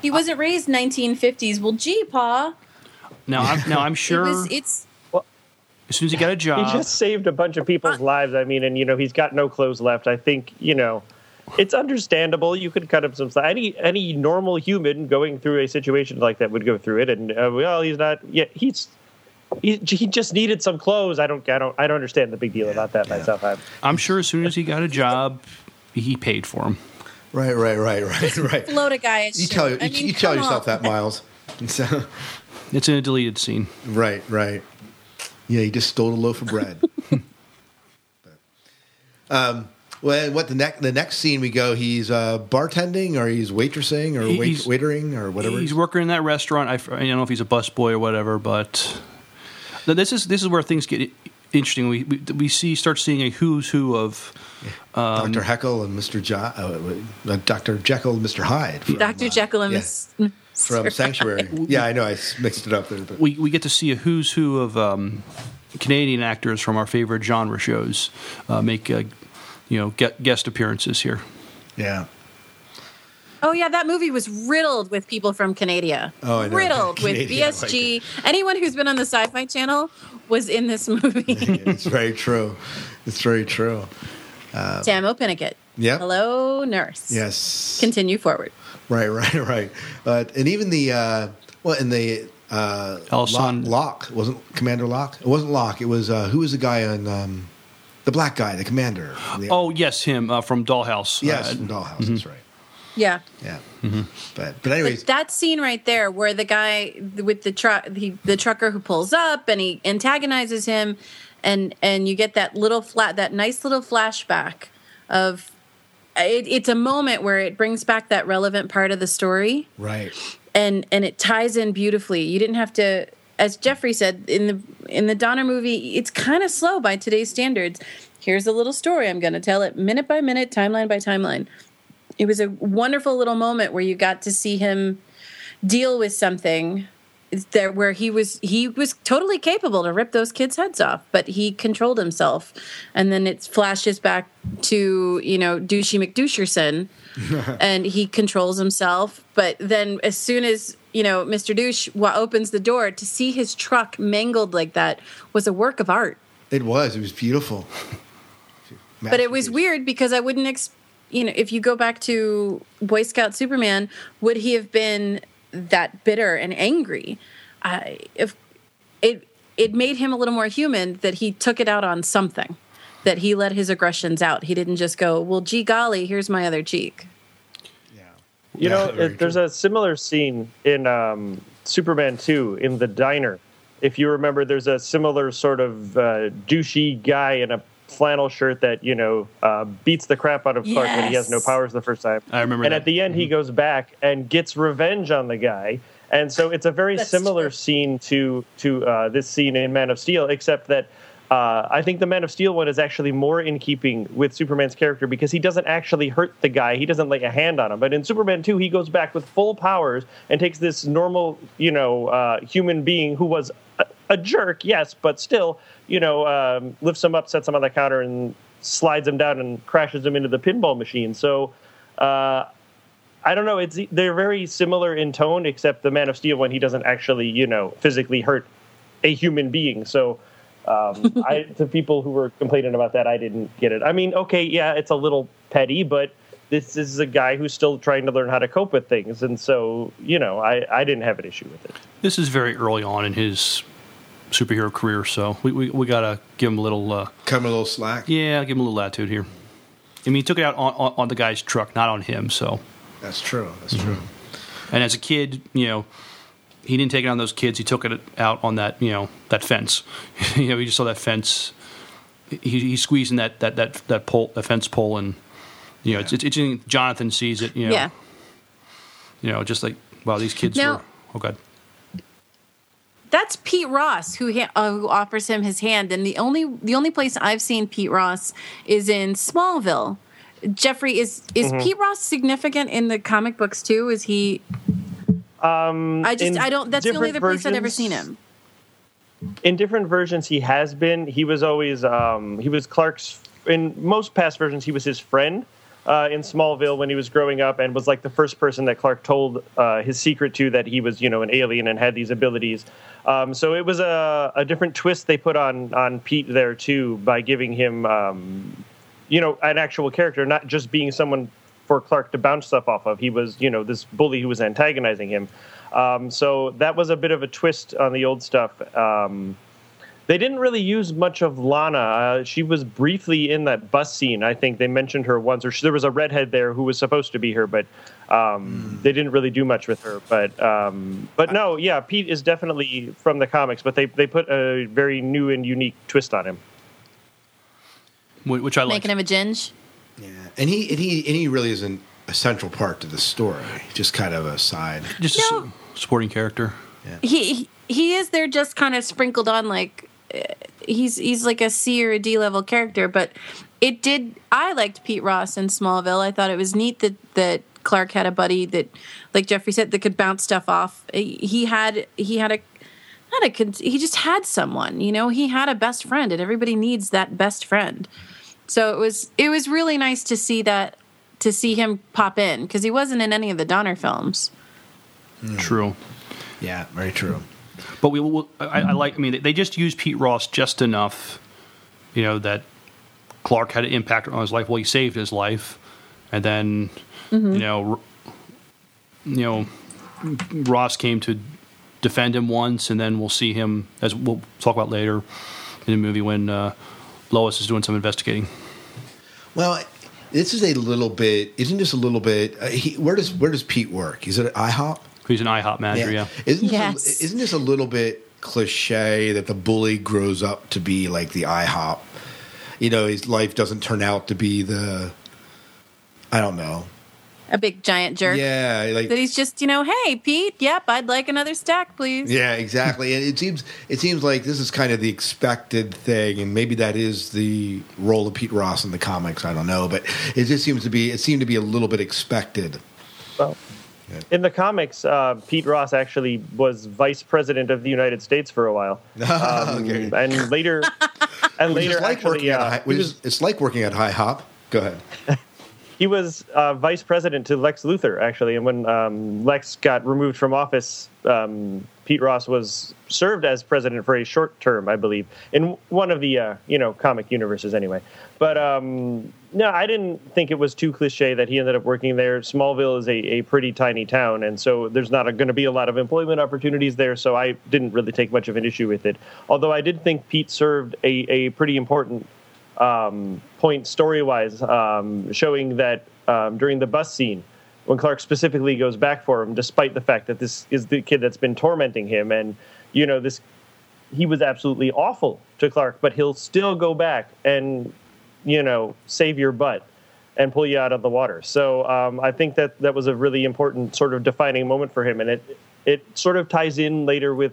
he wasn't raised 1950s. Well, gee, Pa. now I'm now I'm It sure was, it's as soon as he got a job, He just saved a bunch of people's lives. I mean, and you know, he's got no clothes left. I think you know, it's understandable. You could cut him some slack. Any any normal human going through a situation like that would go through it. And uh, well, he's not. Yeah, he's. He, he just needed some clothes. I don't. I don't. I don't understand the big deal about that myself. I, I'm sure as soon as he got a job, he paid for him. right, right, right, right, right. float a guy. You tell I you, mean, you tell yourself on. that, Miles. So, [laughs] It's in a deleted scene. right, right. Yeah, he just stole a loaf of bread. [laughs] um, well, what the next the next scene we go? He's uh, bartending, or he's waitressing, or wait, He's- waitering, or whatever. He's working in that restaurant. I don't know if he's a busboy or whatever, but th- this is this is where things get interesting. We we, we see start seeing a who's who of um, Dr. Heckle and Mr. Jo- uh, uh, Dr. Jekyll and Mr. Hyde. From, Dr. uh, Jekyll and yeah, Miss. From Sanctuary. [laughs] yeah, I know. I mixed it up there. But we we get to see a who's who of um, Canadian actors from our favorite genre shows uh, make uh, you know get guest appearances here. yeah. Oh yeah, that movie was riddled with people from Canada. Oh, I know. riddled with Canadian, I like BSG. Anyone who's been on the Sci-Fi Channel was in this movie. [laughs] It's very true. It's very true. Tahmoh Penikett. Yep. Hello, nurse. Yes. Continue forward. [laughs] Right, right, right. Uh, and even the uh, well, and the uh, Alison- Locke, Locke wasn't Commander Locke. It wasn't Locke. It was uh, who was the guy on um, the black guy, the commander. The- Oh yes, him uh, from Dollhouse. yes, Uh, from Dollhouse. That's right. Yeah. Yeah. But but anyways, But that scene right there, where the guy with the truck, the, the trucker who pulls up and he antagonizes him, and and you get that little flat, that nice little flashback of. It, it's a moment where it brings back that relevant part of the story, right. and and it ties in beautifully. You didn't have to, as Jeffrey said in the in the Donner movie, it's kind of slow by today's standards. Here's a little story. I'm going to tell it minute by minute, timeline by timeline. It was a wonderful little moment where you got to see him deal with something there where he was he was totally capable to rip those kids' heads off, but he controlled himself. And then it flashes back to you know douchey McDoucherson, [laughs] and he controls himself. But then as soon as you know Mr. Douche wa- opens the door to see his truck mangled like that was a work of art. It was. It was beautiful. [laughs] But it was weird because I wouldn't, ex- you know, if you go back to Boy Scout Superman, would he have been that bitter and angry? I if it it made him a little more human that he took it out on something, that he let his aggressions out. He didn't just go, well, gee golly, here's my other cheek. Yeah, you Yeah, know, it, there's a similar scene in um, Superman 2 in the diner. If you remember, there's a similar sort of uh, douchey guy in a flannel shirt that, you know, uh, beats the crap out of Clark when he has no powers the first time. I remember And that. at the end, he goes back and gets revenge on the guy. And so it's a very That's similar true. scene to to uh, this scene in Man of Steel, except that uh, I think the Man of Steel one is actually more in keeping with Superman's character because he doesn't actually hurt the guy. He doesn't lay a hand on him. But in Superman 2, he goes back with full powers and takes this normal, you know, uh, human being who was a, a jerk, yes, but still, you know, um, lifts him up, sets him on the counter, and slides him down and crashes him into the pinball machine. So. Uh, I don't know. It's they're very similar in tone, except the Man of Steel one he doesn't actually, you know, physically hurt a human being. So, um, [laughs] I to people who were complaining about that, I didn't get it. I mean, okay, yeah, it's a little petty, but this is a guy who's still trying to learn how to cope with things, and so you know, I I didn't have an issue with it. This is very early on in his superhero career, so we we, we gotta give him a little. Uh, Cut him a little slack. yeah, give him a little latitude here. I mean, he took it out on, on, on the guy's truck, not on him. So, That's true. That's true. and as a kid, you know, he didn't take it on those kids. He took it out on that, you know, that fence. [laughs] you know, he just saw that fence. He, he's squeezing that that that that pole, that fence pole, and you know, it's, it's, it's Jonathan sees it. You know, Yeah. you know, just like wow, these kids Now- were. Oh God. That's Pete Ross who ha- uh, who offers him his hand, and the only the only place I've seen Pete Ross is in Smallville. Jeffrey is is Mm-hmm. Pete Ross significant in the comic books too? Is he? Um, I just I don't. That's the only other different place I've ever seen him. in different versions he has been he was always um, he was clark's in most past versions he was his friend uh, in smallville when he was growing up and was like the first person that clark told uh, his secret to that he was you know an alien and had these abilities. Um, so it was a, a different twist they put on on pete there too by giving him um, you know an actual character not just being someone for clark to bounce stuff off of. He was you know this bully who was antagonizing him. Um, so that was a bit of a twist on the old stuff. Um, they didn't really use much of Lana. Uh, she was briefly in that bus scene. I think they mentioned her once, or she, there was a redhead there who was supposed to be her, but um, they didn't really do much with her. But um, but no, yeah, Pete is definitely from the comics, but they they put a very new and unique twist on him. Which I like. Making him a ginge. Yeah, and he and he and he really isn't a central part to the story. Just kind of a side. Just a No. s- supporting character. He he- he is there just kind of sprinkled on like he's he's like a C or a D level character, but it did. I liked Pete Ross in Smallville. I thought it was neat that that Clark had a buddy that, like Jeffrey said, that could bounce stuff off. He had he had a not a he just had someone. You know, he had a best friend, and everybody needs that best friend. So it was it was really nice to see that to see him pop in because he wasn't in any of the Donner films. Hmm. True. Yeah, very true. But we, will I, I like. I mean, they just used Pete Ross just enough, you know, that Clark had an impact on his life. Well, he saved his life, and then you know, you know, Ross came to defend him once, and then we'll see him as we'll talk about later in the movie when uh, Lois is doing some investigating. Well, this is a little bit. Isn't this a little bit? Uh, he, where does where does Pete work? He's at IHOP. He's an IHOP manager, yeah. Isn't this a, isn't this a little bit cliche that the bully grows up to be like the IHOP? You know, his life doesn't turn out to be the. I don't know. A big giant jerk. Yeah, like That he's just, you know, hey, Pete, yep, I'd like another stack, please. Yeah, exactly. And it seems it seems like this is kind of the expected thing, and maybe that is the role of Pete Ross in the comics. I don't know, but it just seems to be it seemed to be a little bit expected. Well, in the comics, uh, Pete Ross actually was vice president of the United States for a while, [laughs] um, Okay. and later, [laughs] and Which later like actually, working at uh, high, he which was is, it's like working at High Hop. Go ahead. [laughs] he was uh, vice president to Lex Luthor actually, and when um, Lex got removed from office, um, Pete Ross was served as president for a short term, I believe, in one of the uh, you know comic universes anyway. But um, no, I didn't think it was too cliche that he ended up working there. Smallville is a, a pretty tiny town, and so there's not going to be a lot of employment opportunities there. So I didn't really take much of an issue with it. Although I did think Pete served a, a pretty important um, point story wise, um, showing that um, during the bus scene, when Clark specifically goes back for him, despite the fact that this is the kid that's been tormenting him, and you know this, he was absolutely awful to Clark, but he'll still go back and you know save your butt and pull you out of the water. So um, I think that that was a really important sort of defining moment for him, and it it sort of ties in later with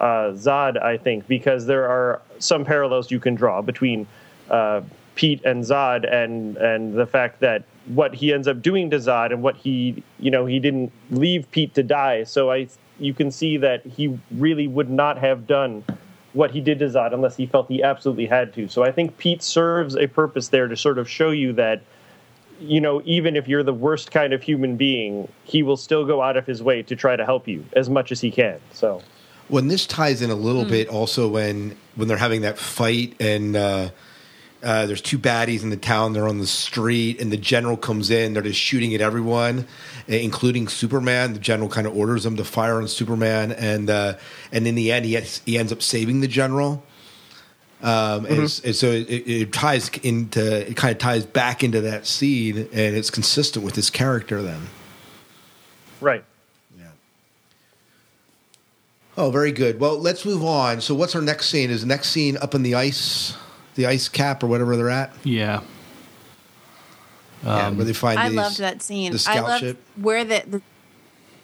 uh, Zod, I think, because there are some parallels you can draw between uh, Pete and Zod, and and the fact that what he ends up doing to Zod and what he you know he didn't leave Pete to die. So I you can see that he really would not have done what he did to Zod unless he felt he absolutely had to. So I think Pete serves a purpose there to sort of show you that you know, even if you're the worst kind of human being, he will still go out of his way to try to help you as much as he can. So, When this ties in a little bit, also when when they're having that fight and uh, uh, there's two baddies in the town, they're on the street, and the general comes in, they're just shooting at everyone, including Superman. The general kind of orders them to fire on Superman, and uh, and in the end, he has, he ends up saving the general. Um, and, it's- and so it, it ties into it kind of ties back into that scene, and it's consistent with his character then. right. Yeah. Oh, very good. Well, let's move on. So, what's our next scene? Is the next scene up in the ice, the ice cap, or whatever they're at? Yeah. yeah, where they find I these- loved that scene. The I scout loved ship. where the, the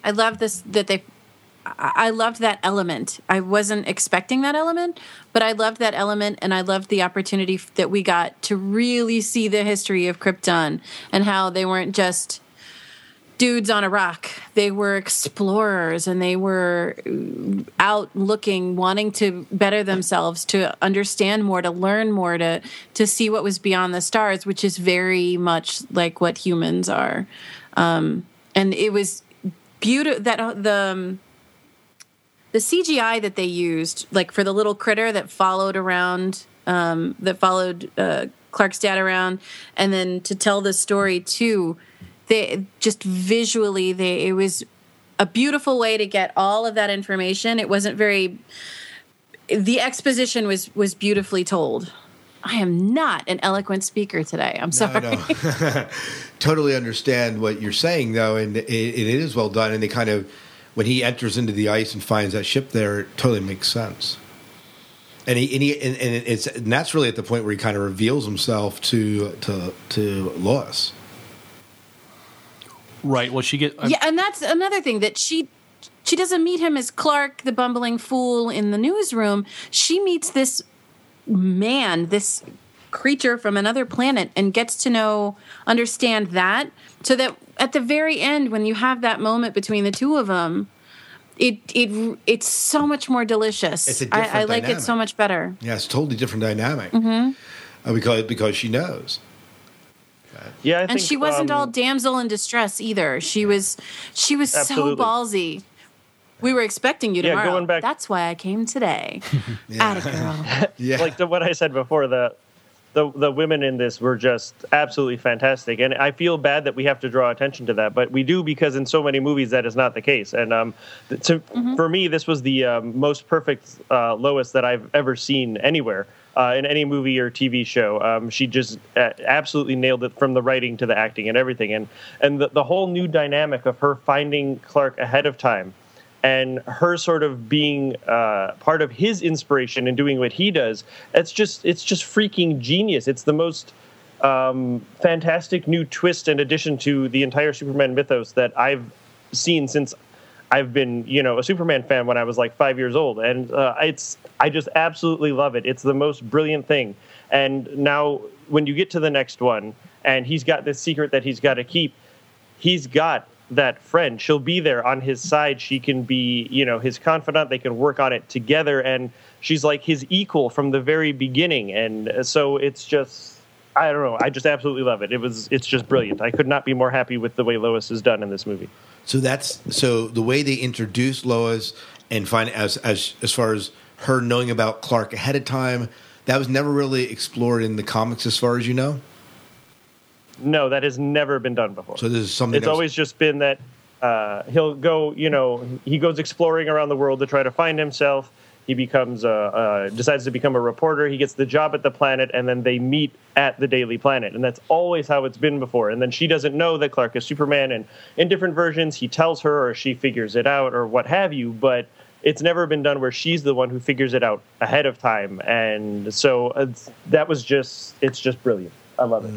I loved this that they I I loved that element. I wasn't expecting that element, but I loved that element and I loved the opportunity that we got to really see the history of Krypton and how they weren't just dudes on a rock. They were explorers and they were uh, out looking, wanting to better themselves, to understand more, to learn more, to to see what was beyond the stars, which is very much like what humans are. Um, and it was beautiful that uh, the um, the CGI that they used, like for the little critter that followed around, um, that followed uh, Clark's dad around, and then to tell the story too, they just visually they it was a beautiful way to get all of that information. It wasn't very. The exposition was was beautifully told. I am not an eloquent speaker today. I'm sorry. I know. [laughs] [laughs] totally understand what you're saying, though, and it, it is well done. And they kind of, when he enters into the ice and finds that ship there, it totally makes sense. And he, and, he, and, and it's and that's really at the point where he kind of reveals himself to to to Lois. Right. Well, she get. Yeah, and that's another thing that she she doesn't meet him as Clark, the bumbling fool in the newsroom. She meets this man, this creature from another planet, and gets to know, understand that, so that at the very end, when you have that moment between the two of them, it it it's so much more delicious. It's a I, I different I, I like it so much better. Yeah, it's a totally different dynamic. Mm-hmm. Uh, because because she knows. Yeah, I and think, she wasn't um, all damsel in distress either. She was she was Absolutely. so ballsy. We were expecting you tomorrow. Yeah, tomorrow. going back- That's why I came today. [laughs] Atta girl. [laughs] Yeah, like the, what I said before. The the the women in this were just absolutely fantastic, and I feel bad that we have to draw attention to that, but we do because in so many movies that is not the case. And um, th- to, for me, this was the um, most perfect uh, Lois that I've ever seen anywhere. Uh, in any movie or TV show, um, she just uh, absolutely nailed it from the writing to the acting and everything, and and the, the whole new dynamic of her finding Clark ahead of time, and her sort of being uh, part of his inspiration and doing what he does. It's just it's just freaking genius. It's the most um, fantastic new twist and addition to the entire Superman mythos that I've seen since I've been you know a Superman fan when I was like five years old, and uh, it's I just absolutely love it. It's the most brilliant thing. And now when you get to the next one, and he's got this secret that he's got to keep, he's got that friend. She'll be there on his side. She can be, you know, his confidant. They can work on it together, and she's like his equal from the very beginning. And so it's just, I don't know. I just absolutely love it. It was, it's just brilliant. I could not be more happy with the way Lois is done in this movie. So that's so the way they introduce Lois and find as as as far as her knowing about Clark ahead of time, that was never really explored in the comics, as far as you know. No, that has never been done before. So this is something. it's always just been that uh, he'll go, you know, he goes exploring around the world to try to find himself. He becomes a, uh, decides to become a reporter. He gets the job at the planet, and then they meet at the Daily Planet, and that's always how it's been before. And then she doesn't know that Clark is Superman, and in different versions, he tells her, or she figures it out, or what have you. But it's never been done where she's the one who figures it out ahead of time, and so uh, that was just, it's just brilliant. I love it.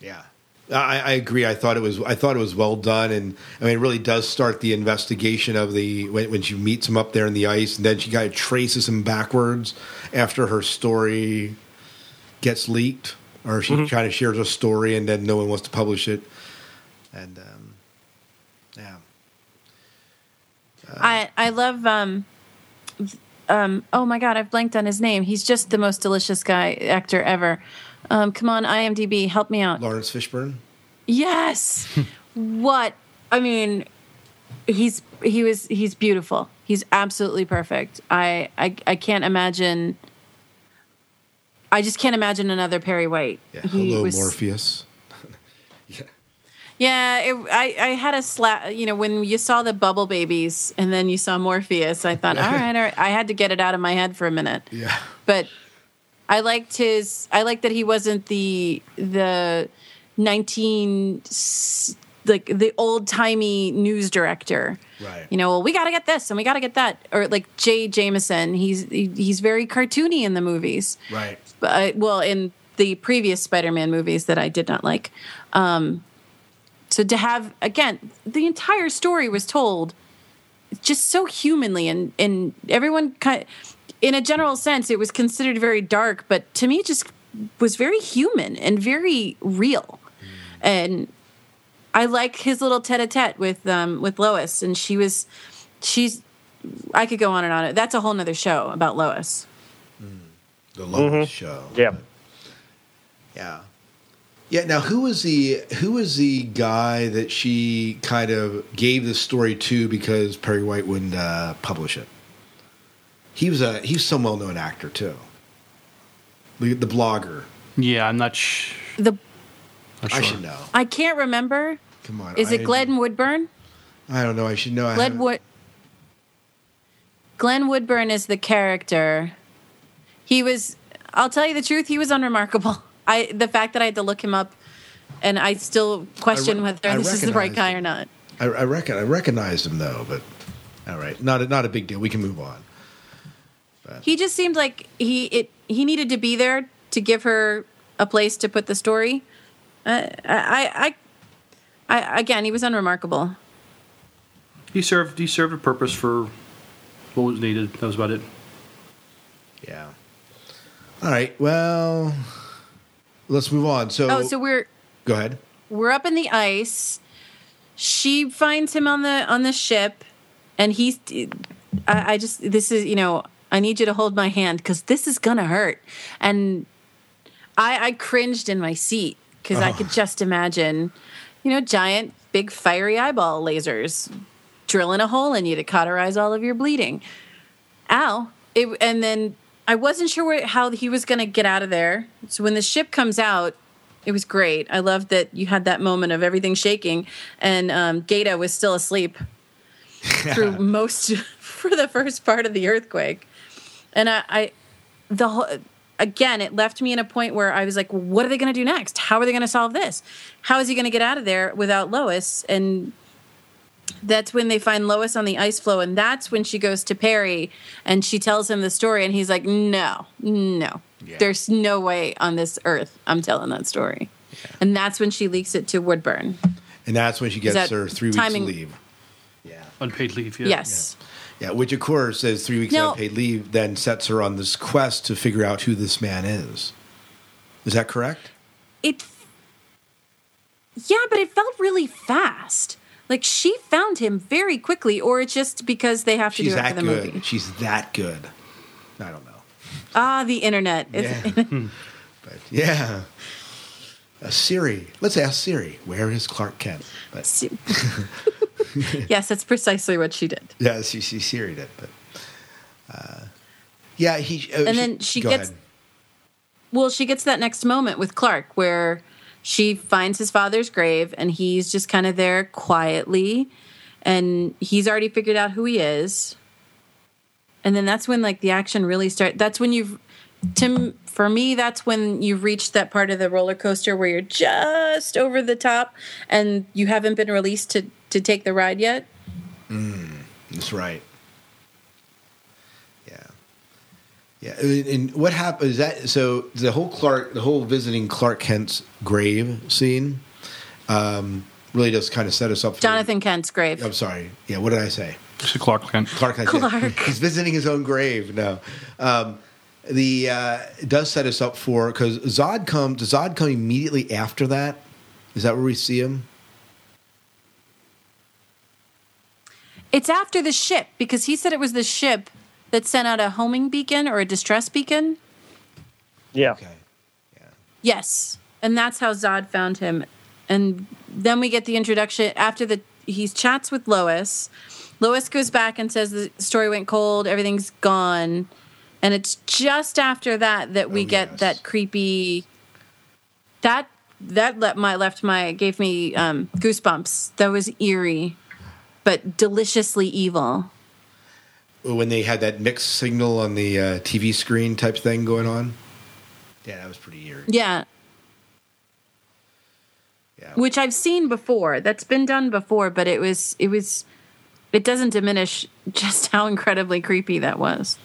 Yeah, I, I agree. I thought it was. I thought it was well done, and I mean, it really does start the investigation of the when, when she meets him up there in the ice, and then she kind of traces him backwards after her story gets leaked, or she kind of shares a story, and then no one wants to publish it, and um, yeah, I I love um um oh my god I've blanked on his name. He's just the most delicious guy actor ever. Um, come on IMDb, help me out. Laurence Fishburne. Yes. [laughs] what I mean, he's he was he's beautiful. He's absolutely perfect. I I I can't imagine. I just can't imagine another Perry White. Yeah, He hello was- Morpheus. [laughs] Yeah, it, I I had a slap. You know, when you saw the Bubble Babies and then you saw Morpheus, I thought, [laughs] all right, all right. I had to get it out of my head for a minute. Yeah, but I liked his. I liked that he wasn't the the nineteen like the old timey news director. Right. You know, well, we got to get this and we got to get that, or like Jay Jameson. He's he, he's very cartoony in the movies. right. But well, in the previous Spider-Man movies that I did not like. Um, so to have again, the entire story was told just so humanly, and and everyone kind, in a general sense, it was considered very dark, but to me, it just was very human and very real, and I like his little tete-a-tete with um, with Lois, and she was she's. I could go on and on. That's a whole nother show about Lois. The Lois show. Yeah. Yeah. Yeah. Now, who was the who was the guy that she kind of gave the story to because Perry White wouldn't uh, publish it? He was a he's some well known actor too. The, the blogger. Yeah, I'm not, sh- The not I sure. should know. I can't remember. Come on. Is it I- Glenn Woodburn? I don't know. I should know. I Glenn Wood. Glenn Woodburn is the character. He was. I'll tell you the truth. He was unremarkable. [laughs] I the fact that I had to look him up, and I still question I re- whether I this is the right guy him. or not. I, I reckon I recognized him though, but all right, not a, not a big deal. We can move on. He just seemed like he it he needed to be there to give her a place to put the story. Uh, I, I I again he was unremarkable. He served. He served a purpose for what was needed. That was about it. Yeah. All right. Well, let's move on. So, Oh, so we're go ahead. we're up in the ice. She finds him on the on the ship, and he's. I, I just this is you know I need you to hold my hand because this is gonna hurt, and I I cringed in my seat because I could just imagine, you know, giant big fiery eyeball lasers drilling a hole in you to cauterize all of your bleeding. Ow! It, and then I wasn't sure where, how he was going to get out of there. So when the ship comes out, it was great. I loved that you had that moment of everything shaking, and um, Gata was still asleep [laughs] through most [laughs] for the first part of the earthquake. And I, I the whole again, it left me in a point where I was like, what are they going to do next? How are they going to solve this? How is he going to get out of there without Lois? And that's when they find Lois on the ice floe, and that's when she goes to Perry and she tells him the story, and he's like, "No, no, Yeah. there's no way on this earth I'm telling that story." And that's when she leaks it to Woodburn. And that's when she gets that her three weeks timing- leave. Yeah. Unpaid leave. Yeah. Yes, Yeah, which of course is three weeks Now- unpaid leave, then sets her on this quest to figure out who this man is. Is that correct? it. Yeah, but it felt really fast. Like she found him very quickly, or it's just because they have to She's do it that for the good. movie. She's that good. I don't know. Ah, the internet. Yeah. [laughs] [laughs] but yeah. A Siri. Let's ask Siri. Where is Clark Kent? But [laughs] [laughs] yes, that's precisely what she did. yeah, she, she Siri did. But uh, yeah, he. Uh, And then she gets- ahead. Well, she gets that next moment with Clark where she finds his father's grave and he's just kind of there quietly and he's already figured out who he is. And then that's when like the action really start that's when you've Tim for me that's when you've reached that part of the roller coaster where you're just over the top and you haven't been released to to take the ride yet. That's right. Yeah. Yeah. And and what happened is that so the whole Clark, the whole visiting Clark Kent's grave scene, um, really does kind of set us up. For, Jonathan Kent's grave. I'm sorry. Yeah. What did I say? Just Clark Kent. Clark. Kent. Clark. He's visiting his own grave. No. Um, the uh, does set us up for because Zod come. Does Zod come immediately after that? Is that where we see him? It's after the ship because he said it was the ship that sent out a homing beacon or a distress beacon. Yeah. Okay. Yeah. Yes, and that's how Zod found him. And then we get the introduction after the he chats with Lois. Lois goes back and says the story went cold, everything's gone, and it's just after that that we Oh, get yes. that creepy. That that let my left my gave me um, goosebumps. That was eerie, but deliciously evil. when they had that mixed signal on the uh, TV screen type thing going on. Yeah, that was pretty eerie. Yeah, Yeah. which I've seen before. That's been done before, but it was it was it doesn't diminish [laughs] just how incredibly creepy that was.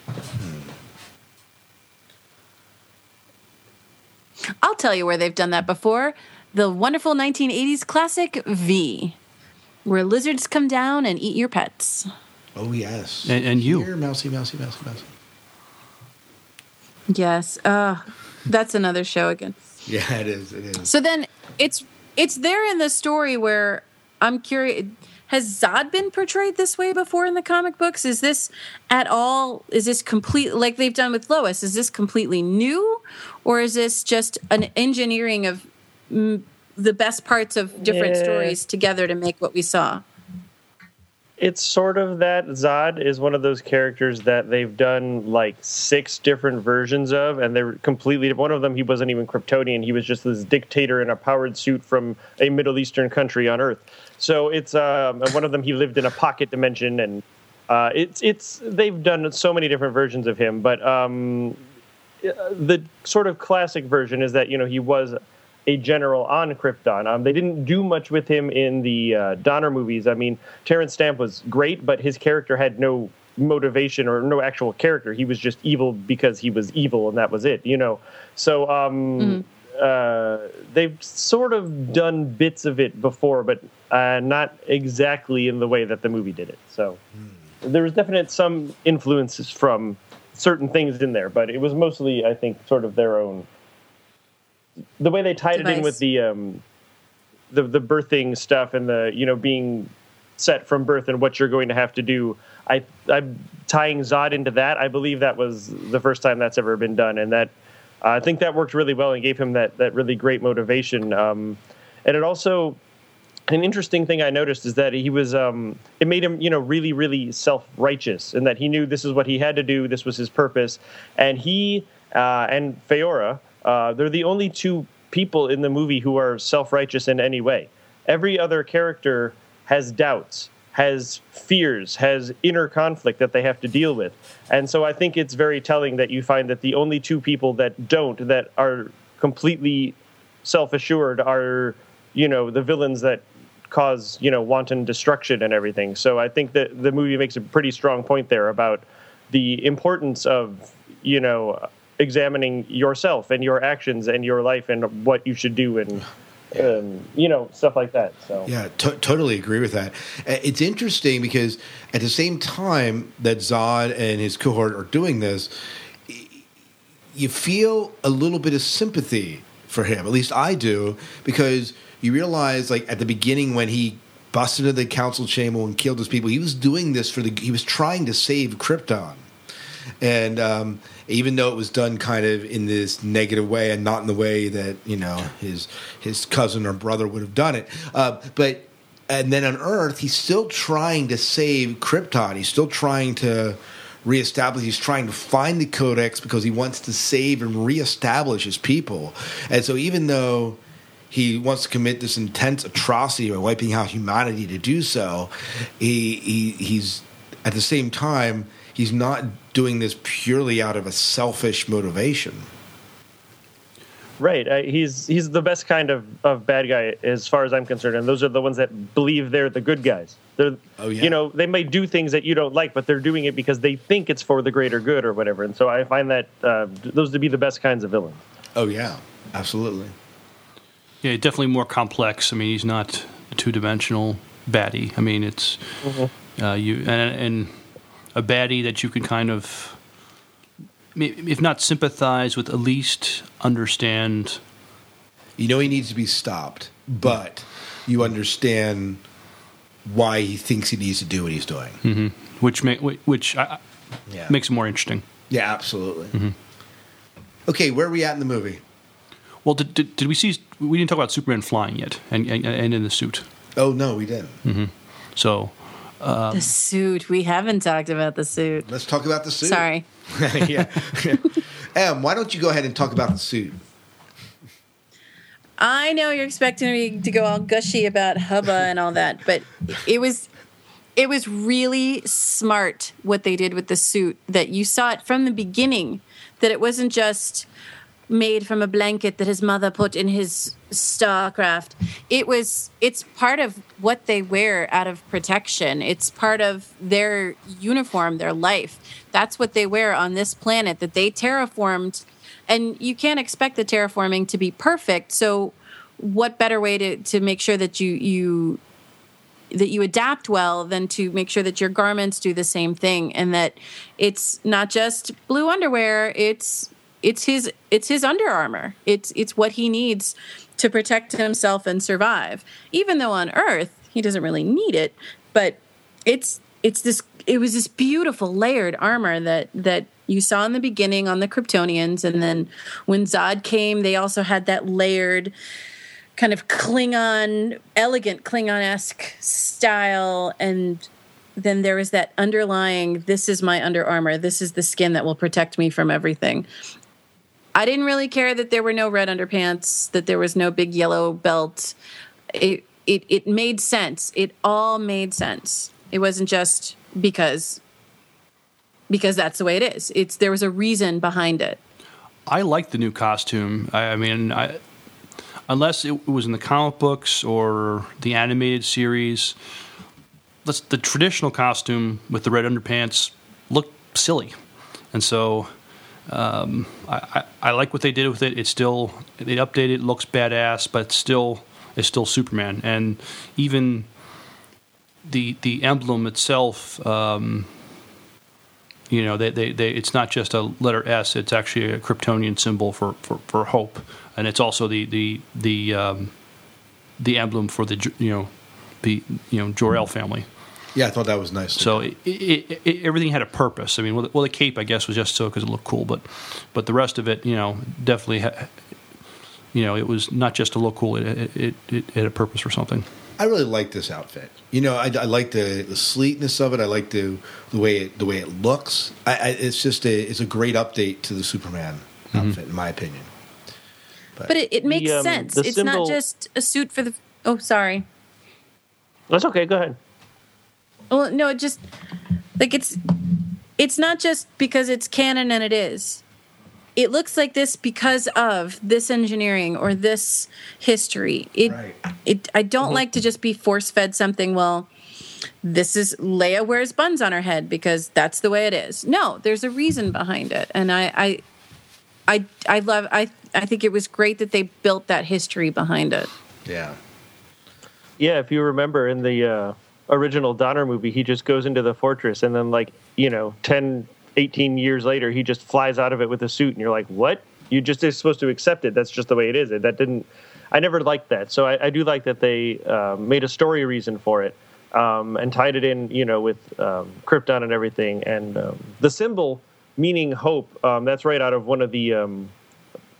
I'll tell you where they've done that before. The wonderful 1980s classic V, where lizards come down and eat your pets. oh yes. And- and you. Here, mousy, mousy, mousy, mousy. Yes, uh, that's another show again. Yeah, it is. It is. So then it's it's there in the story where I'm curious has Zod been portrayed this way before in the comic books? Is this at all is this complete like they've done with Lois? Is this completely new or is this just an engineering of mm, the best parts of different Yeah. stories together to make what we saw? It's sort of that Zod is one of those characters that they've done like six different versions of, and they're completely. One of them, he wasn't even Kryptonian; he was just this dictator in a powered suit from a Middle Eastern country on Earth. So it's um, one of them. He lived in a pocket dimension, and uh, it's it's they've done so many different versions of him. But um, the sort of classic version is that you know he was a general on Krypton. Um, they didn't do much with him in the uh, Donner movies. I mean, Terence Stamp was great, but his character had no motivation or no actual character. He was just evil because he was evil, and that was it. You know. So um, uh, they've sort of done bits of it before, but uh, not exactly in the way that the movie did it. So there was definite some influences from certain things in there, but it was mostly, I think, sort of their own. The way they tied it in with the um, the the birthing stuff and the you know being set from birth and what you're going to have to do. I I'm tying Zod into that. I believe that was the first time that's ever been done, and that I think that worked really well and gave him that that really great motivation. Um, and it also an interesting thing I noticed is that he was um, it made him you know really really self righteous and that he knew this is what he had to do this was his purpose and he uh, and Faora uh, they're the only two people in the movie who are self righteous in any way every other character has doubts has fears has inner conflict that they have to deal with and so I think it's very telling that you find that the only two people that don't that are completely self assured are you know the villains that cause you know wanton destruction and everything. So I think that the movie makes a pretty strong point there about the importance of you know examining yourself and your actions and your life and what you should do and um, you know stuff like that. So Yeah, to- totally agree with that. Uh, It's interesting because at the same time that Zod and his cohort are doing this, you feel a little bit of sympathy for him. At least I do, because you realize, like at the beginning when he busted into the council chamber and killed his people, he was doing this for the. He was trying to save Krypton. And um, even though it was done kind of in this negative way and not in the way that you know his his cousin or brother would have done it, uh, but and then on Earth he's still trying to save Krypton. He's still trying to reestablish. He's trying to find the Codex because he wants to save and reestablish his people. And so even though he wants to commit this intense atrocity by wiping out humanity to do so, he, he he's at the same time he's not doing this purely out of a selfish motivation. Right. Uh, he's he's the best kind of, of bad guy as far as I'm concerned, and those are the ones that believe they're the good guys. They're, Oh, yeah. you know, they may do things that you don't like, but they're doing it because they think it's for the greater good or whatever. And so I find that uh, those to be the best kinds of villains. Oh yeah, absolutely. Yeah, definitely more complex. I mean, he's not a two-dimensional baddie. I mean, it's uh, you and, and a baddie that you can kind of, if not sympathize with, at least understand. You know he needs to be stopped, but you understand why he thinks he needs to do what he's doing. Mm-hmm. Which make which I, Yeah. makes it more interesting. Yeah, absolutely. Mm-hmm. Okay, where are we at in the movie? Well, did, did, did we see? We didn't talk about Superman flying yet, and and, and in the suit. Oh no, we didn't. Mm-hmm. So the um, suit. We haven't talked about the suit. Let's talk about the suit. Sorry. [laughs] yeah. Em, why don't you go ahead and talk about the suit? I know you're expecting me to go all gushy about Hubba and all that, but it was it was really smart what they did with the suit that you saw it from the beginning that it wasn't just made from a blanket that his mother put in his starcraft. It was it's part of what they wear out of protection. It's part of their uniform their life. That's what they wear on this planet that they terraformed. And you can't expect the terraforming to be perfect. So what better way to, to make sure that you you that you adapt well than to make sure that your garments do the same thing and that it's not just blue underwear it's it's his it's his under armor it's it's what he needs to protect himself and survive even though on earth he doesn't really need it but it's it's this it was this beautiful layered armor that that you saw in the beginning on the kryptonians and then when zod came they also had that layered kind of Klingon, elegant Klingon esque style. And then there was that underlying this is my under armor, this is the skin that will protect me from everything. I didn't really care that there were no red underpants, that there was no big yellow belt. It, it, it made sense. It all made sense. It wasn't just because because that's the way it is. It's there was a reason behind it. I like the new costume. I, I mean, I, unless it was in the comic books or the animated series, the traditional costume with the red underpants looked silly, and so um, I, I, I like what they did with it. It's still they updated. It looks badass, but it's still it's still Superman, and even the the emblem itself. Um, you know, they, they, they, it's not just a letter S; it's actually a Kryptonian symbol for, for, for hope, and it's also the the the um, the emblem for the you know the you know Jor-El family. Yeah, I thought that was nice. So it, it, it, everything had a purpose. I mean, well, the, well, the cape I guess was just so because it looked cool, but but the rest of it, you know, definitely, ha- you know, it was not just to look cool. It it, it, it had a purpose for something. I really like this outfit. You know, I, I like the, the sleekness of it. I like the the way it, the way it looks. I, I, it's just a it's a great update to the Superman outfit, in my opinion. But it, it makes um, sense. the It's not just a suit for the. Oh, sorry. That's okay. Go ahead. Well, no, it just like it's it's not just because it's canon and it is. It looks like this because of this engineering or this history. It Right. it I don't like to just be force fed something. Well, this is Leia wears buns on her head because that's the way it is. No, there's a reason behind it, and I I I, I love I I think it was great that they built that history behind it. Yeah. Yeah, if you remember in the uh, original Donner movie, he just goes into the fortress and then, like, you know, 10, 18 years later, he just flies out of it with a suit, and you're like, what? You just are supposed to accept it. That's just the way it is. That didn't. I never liked that. So I, I do like that they uh, made a story reason for it um, and tied it in, you know, with um, Krypton and everything. And um, the symbol meaning hope. Um, that's right out of one of the um,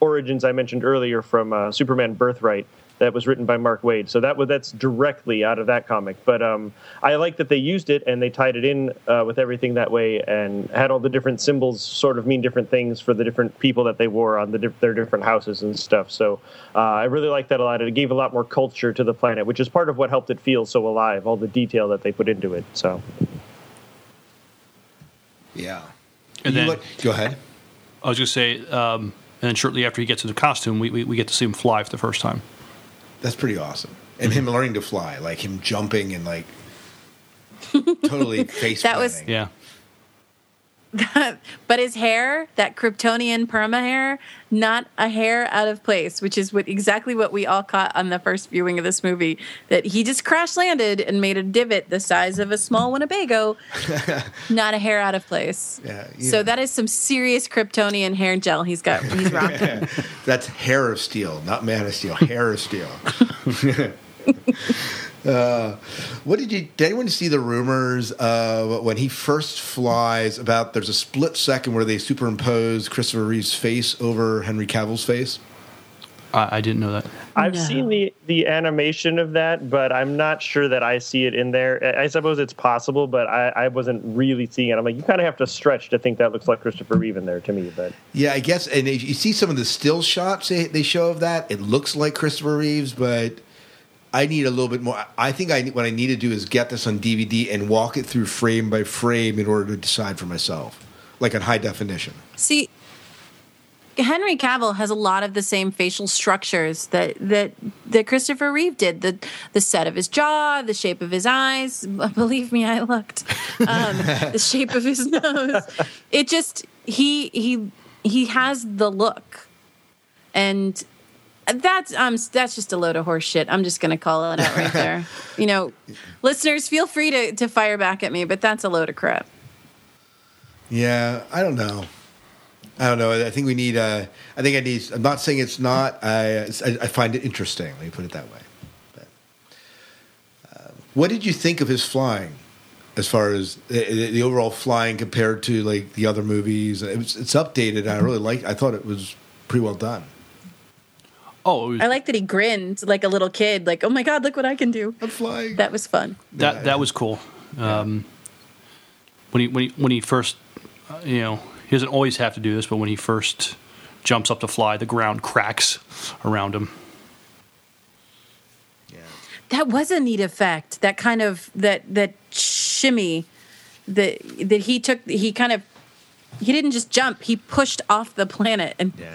origins I mentioned earlier from uh, Superman Birthright that was written by Mark Waid. So that was that's directly out of that comic. But um, I like that they used it and they tied it in uh, with everything that way and had all the different symbols sort of mean different things for the different people that they wore on the di- their different houses and stuff. So uh, I really like that a lot. It gave a lot more culture to the planet, which is part of what helped it feel so alive. All the detail that they put into it. So Yeah. And then- like- go ahead. I was going to say, um, and then shortly after he gets into the costume, we, we, we get to see him fly for the first time. That's pretty awesome. And mm-hmm. him learning to fly, like him jumping and like totally face [laughs] That was- Yeah. But his hair, that Kryptonian perma hair, not a hair out of place, which is what exactly what we all caught on the first viewing of this movie. That he just crash landed and made a divot the size of a small Winnebago, [laughs] not a hair out of place. Yeah, So that is some serious Kryptonian hair gel he's got. He's [laughs] rocking. That's hair of steel, not man of steel. Hair of steel. [laughs] uh, what did you? Did anyone see the rumors uh, when he first flies? About there's a split second where they superimpose Christopher Reeve's face over Henry Cavill's face. I, I didn't know that. I've No. seen the the animation of that, but I'm not sure that I see it in there. I I suppose it's possible, but I, I wasn't really seeing it. I'm like, you kind of have to stretch to think that looks like Christopher Reeve in there to me. But Yeah, I guess. And if you see some of the still shots they, they show of that. It looks like Christopher Reeves, but I need a little bit more. I think I what I need to do is get this on DVD and walk it through frame by frame in order to decide for myself, like in high definition. See, Henry Cavill has a lot of the same facial structures that that that Christopher Reeve did. The the set of his jaw, the shape of his eyes. [laughs] Believe me, I looked. Um, the shape of his [laughs] nose. It just he he he has the look, and that's um that's just a load of horse shit. I'm just gonna call it out right there. [laughs] You know, listeners, feel free to to fire back at me, but that's a load of crap. Yeah, I don't know. I don't know. I think we need. Uh, I think I need. I'm not saying it's not. I I, find it interesting. Let me put it that way. But, uh, what did you think of his flying? As far as the, the overall flying compared to like the other movies, it was, it's updated. I really like. I thought it was pretty well done. Oh, it was, I like that he grinned like a little kid, like, "Oh my god, look what I can do." I'm flying. That was fun. that that was cool. Um, when he when he when he first, uh, you know, he doesn't always have to do this, but when he first jumps up to fly, the ground cracks around him. That was a neat effect. That kind of that that shimmy that that he took. He kind of he didn't just jump. He pushed off the planet, and Yeah.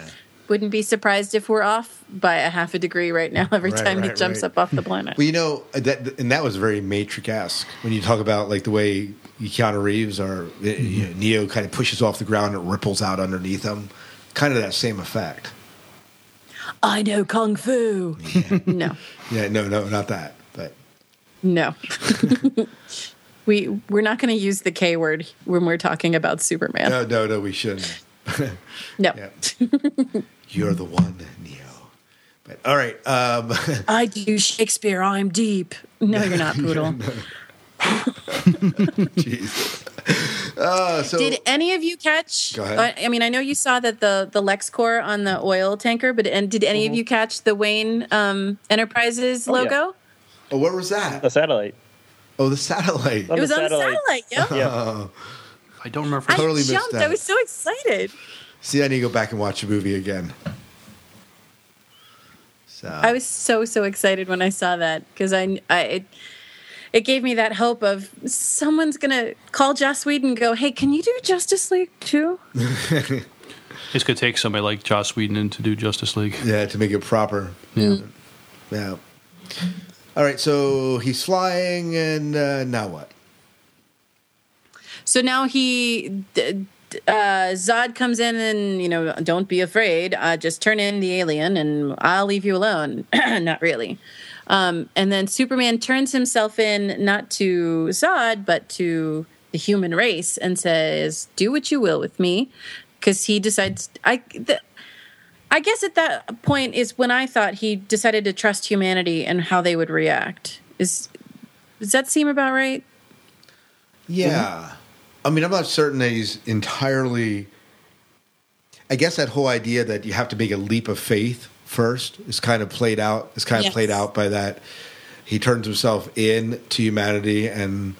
Wouldn't be surprised if we're off by a half a degree right now every Right, time he jumps right. up off the planet. Well, you know that, and that was very Matrix-esque when you talk about like the way Keanu Reeves or eh, mm-hmm. you know, Neo kind of pushes off the ground and it ripples out underneath him, kind of that same effect. I know kung fu. no, [laughs] Yeah, no, no, not that, but no. [laughs] we we're not going to use the K word when we're talking about Superman. no, no, no, we shouldn't. no. [laughs] Yeah. You're the one, Neo. But all right, um, [laughs] I do Shakespeare. I'm deep. No, you're not, [laughs] Poodle. [laughs] jeez. Uh, so Did any of you catch? Go ahead. I I mean, I know you saw that the the LexCorp on the oil tanker, but and did any of you catch the Wayne um, Enterprises Oh, yeah. logo? Oh, where was that? The satellite. Oh, the satellite. On it was the on the satellite. Yep. Yeah. I don't remember. I Totally missed jumped. that. I was so excited. See, I need to go back and watch the movie again. So I was so so excited when I saw that because I, I it, it gave me that hope of someone's gonna call Joss Whedon and go, "Hey, can you do Justice League too?" [laughs] It's going to take somebody like Joss Whedon to do Justice League. yeah, to make it proper. Yeah. Yeah. All right, so he's flying, and uh, now what? So now he, d- d- uh, Zod comes in and you know, don't be afraid. Uh, just turn in the alien, and I'll leave you alone. [clears throat] not really. Um, and then Superman turns himself in not to Zod, but to the human race, and says, "Do what you will with me," because he decides. I. The, I guess at that point is when I thought he decided to trust humanity and how they would react. Is does that seem about right? Yeah. I mean, I'm not certain that he's entirely. I guess that whole idea that you have to make a leap of faith first is kind of played out. Is kind of played out by that he turns himself in to humanity and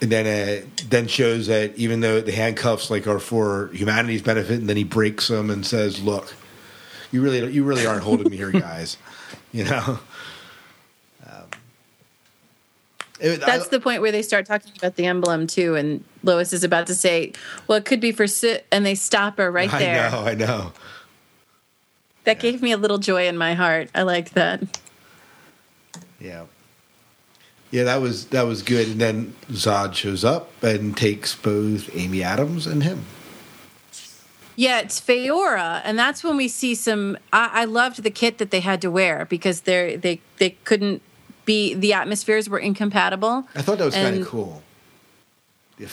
and then uh, then shows that even though the handcuffs like are for humanity's benefit, and then he breaks them and says, "Look, you really you really aren't holding me here, [laughs] guys." You know. Um, it- That's I- the point where they start talking about the emblem too, and Lois is about to say, "Well, it could be for Sid," and they stop her right [laughs] there. I know, I know. That gave me a little joy in my heart. I liked that. Yeah. Yeah, that was that was good. And then Zod shows up and takes both Amy Adams and him. Yeah, it's Faora, and that's when we see some. I, I loved the kit that they had to wear because they they they couldn't be the atmospheres were incompatible. I thought that was kind of cool.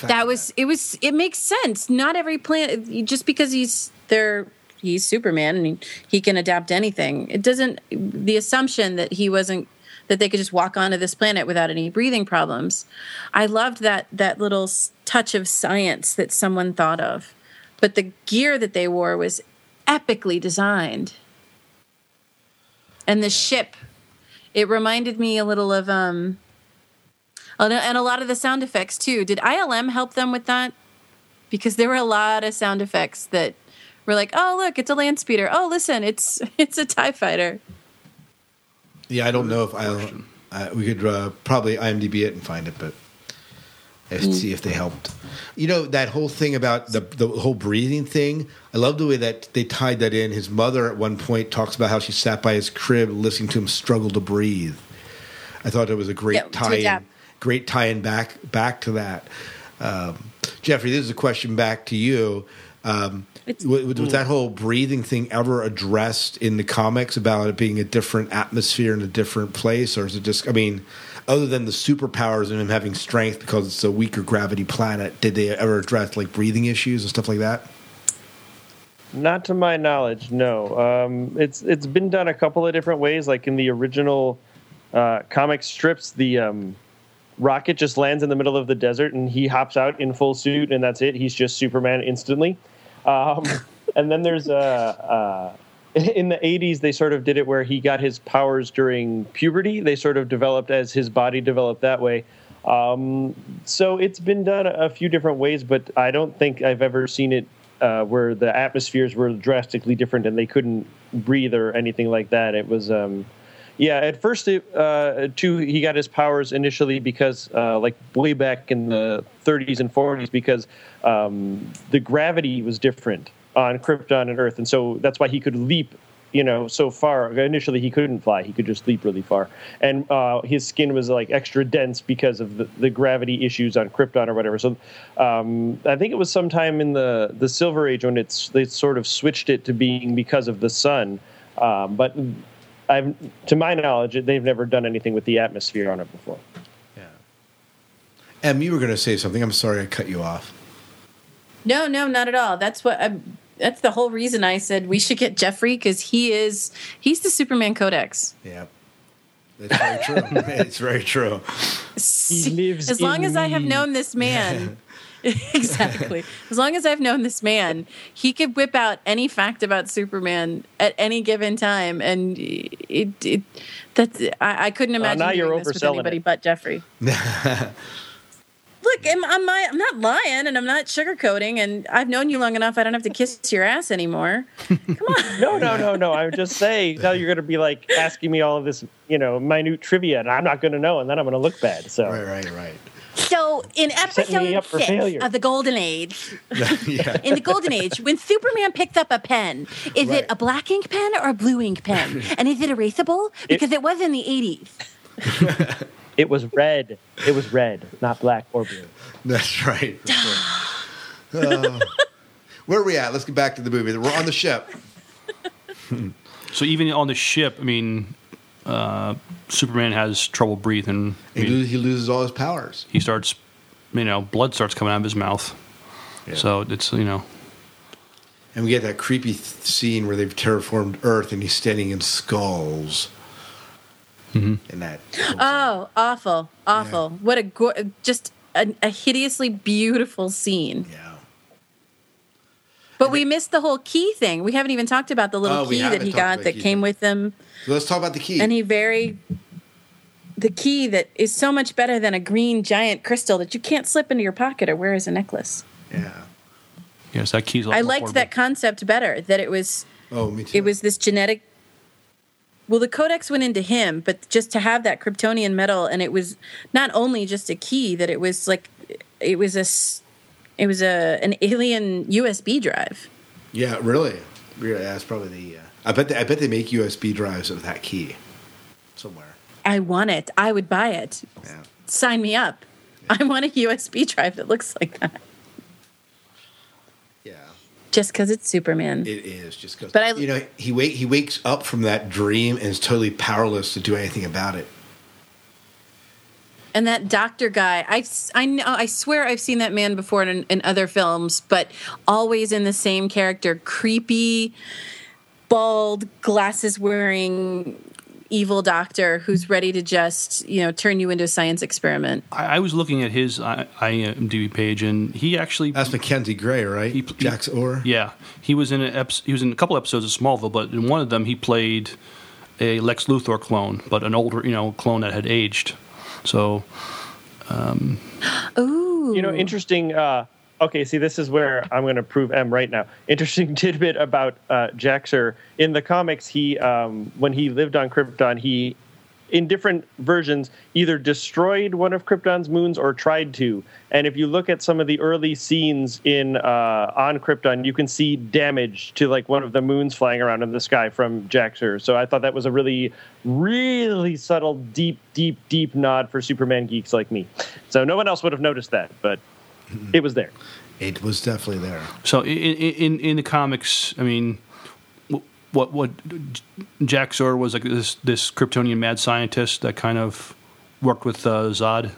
That was it was it makes sense. Not every planet just because he's there he's Superman and he, he can adapt anything. It doesn't the assumption that he wasn't that they could just walk onto this planet without any breathing problems. I loved that that little touch of science that someone thought of. But the gear that they wore was epically designed. And the ship it reminded me a little of um Oh, and a lot of the sound effects too. Did ILM help them with that? Because there were a lot of sound effects that were like, "Oh, look, it's a land speeder. Oh, listen, it's [laughs] it's a Tie Fighter." Yeah, I don't know if I. Uh, we could uh, probably IMDb it and find it, but let's see if they helped. You know that whole thing about the the whole breathing thing. I love the way that they tied that in. His mother at one point talks about how she sat by his crib listening to him struggle to breathe. I thought it was a great Yeah, tie-in, great tie-in back back to that. Um, Jeffrey, this is a question back to you. Um, It's- was, was that whole breathing thing ever addressed in the comics about it being a different atmosphere in a different place, or is it just? I mean, other than the superpowers and him having strength because it's a weaker gravity planet, did they ever address like breathing issues and stuff like that? Not to my knowledge, no. Um, it's it's been done a couple of different ways. Like in the original uh, comic strips, the um, rocket just lands in the middle of the desert and he hops out in full suit, and that's it. He's just Superman instantly. Um, [laughs] and then there's a. Uh, [laughs] in the 80s, they sort of did it where he got his powers during puberty. They sort of developed as his body developed that way. Um, so it's been done a few different ways, but I don't think I've ever seen it uh, where the atmospheres were drastically different and they couldn't breathe or anything like that. It was, um, yeah, at first, it, uh, too, he got his powers initially because, uh, like, way back in the 30s and 40s, because um, the gravity was different on Krypton and Earth. And so that's why he could leap you know, so far. Initially, he couldn't fly; he could just leap really far, and uh, his skin was like extra dense because of the, the gravity issues on Krypton or whatever. So, um, I think it was sometime in the the Silver Age when it's they sort of switched it to being because of the sun. Um, but I've, to my knowledge, they've never done anything with the atmosphere on it before. Yeah. Em, you were going to say something. I'm sorry I cut you off. No, no, not at all. That's what. i that's the whole reason I said we should get Jeffrey because he is he's the Superman Codex. Yeah, that's very true. it's very true. [laughs] He lives as long as I have known this man, [laughs] exactly. As long as I've known this man, he could whip out any fact about Superman at any given time, and it, it that's I, I couldn't imagine now you're doing this with overselling anybody it. but Jeffrey. [laughs] Look, I'm, I'm, I'm not lying, and I'm not sugarcoating, and I've known you long enough. I don't have to kiss your ass anymore. [laughs] Come on. no, no, no, no. I would just say now you're going to be like asking me all of this, you know, minute trivia, and I'm not going to know, and then I'm going to look bad. So Right, right, right. So, in episode six failure. of the Golden Age, [laughs] yeah. in the Golden Age, when Superman picked up a pen, is Right. it a black ink pen or a blue ink pen? and is it erasable? Because it, was in the 80s. [laughs] it was red. It was red, not black or blue. [laughs] That's right. That's right. Uh, [laughs] where are we at? Let's get back to the movie. We're on the ship. [laughs] So even on the ship, I mean, uh, Superman has trouble breathing. I He, mean, lo- he loses all his powers. he starts, you know, blood starts coming out of his mouth. So it's you know, And we get that creepy th- scene where they've terraformed Earth and he's standing in skulls. Mm-hmm. And that. Oh, awful, awful. What a go- just a, a hideously beautiful scene. yeah. But we missed the whole key thing. We haven't even talked about the little Oh, key that he got that key came thing. with him. So let's talk about the key. and he very the key that is so much better than a green giant crystal that you can't slip into your pocket or wear as a necklace. yeah. yes, that key's. a lot I more liked that concept better. That it was Oh, me too. it was this genetic. Well, the codex went into him, but just to have that Kryptonian metal, and it was not only just a key. That it was like it was a, it was a an alien USB drive. Yeah, really. Really, that's probably the. Uh, I bet. They, I bet they make USB drives of that key somewhere. I want it. I would buy it. Yeah. Sign me up. I want a USB drive that looks like that. Just because it's Superman. It is just because. But I- you know, he wake he wakes up from that dream and is totally powerless to do anything about it. And that doctor guy, I, I, know, I swear I've seen that man before in, in other films, but always in the same character creepy, bald, glasses wearing evil doctor who's ready to just, you know, turn you into a science experiment. I, I was looking at his I- IMDb page, and he actually That's Mackenzie Gray, right? He- Jax-Ur. Yeah, he was in an he was in a couple episodes of Smallville, but in one of them he played a Lex Luthor clone, but an older you know clone that had aged. So Ooh. You know, interesting. Uh, okay, see, this is where I'm going to prove M right now. Interesting [laughs] tidbit about uh, Jax-Ur. In the comics, he um, when he lived on Krypton, he in different versions either destroyed one of Krypton's moons or tried to. And if you look at some of the early scenes in uh, on Krypton, you can see damage to like one of the moons flying around in the sky from Jax-Ur. So I thought that was a really, really subtle, deep, deep, deep nod for Superman geeks like me. So no one else would have noticed that, but it was there. It was definitely there. so in in in the comics, I mean. What what Jax-Ur was like this this Kryptonian mad scientist that kind of worked with uh, Zod.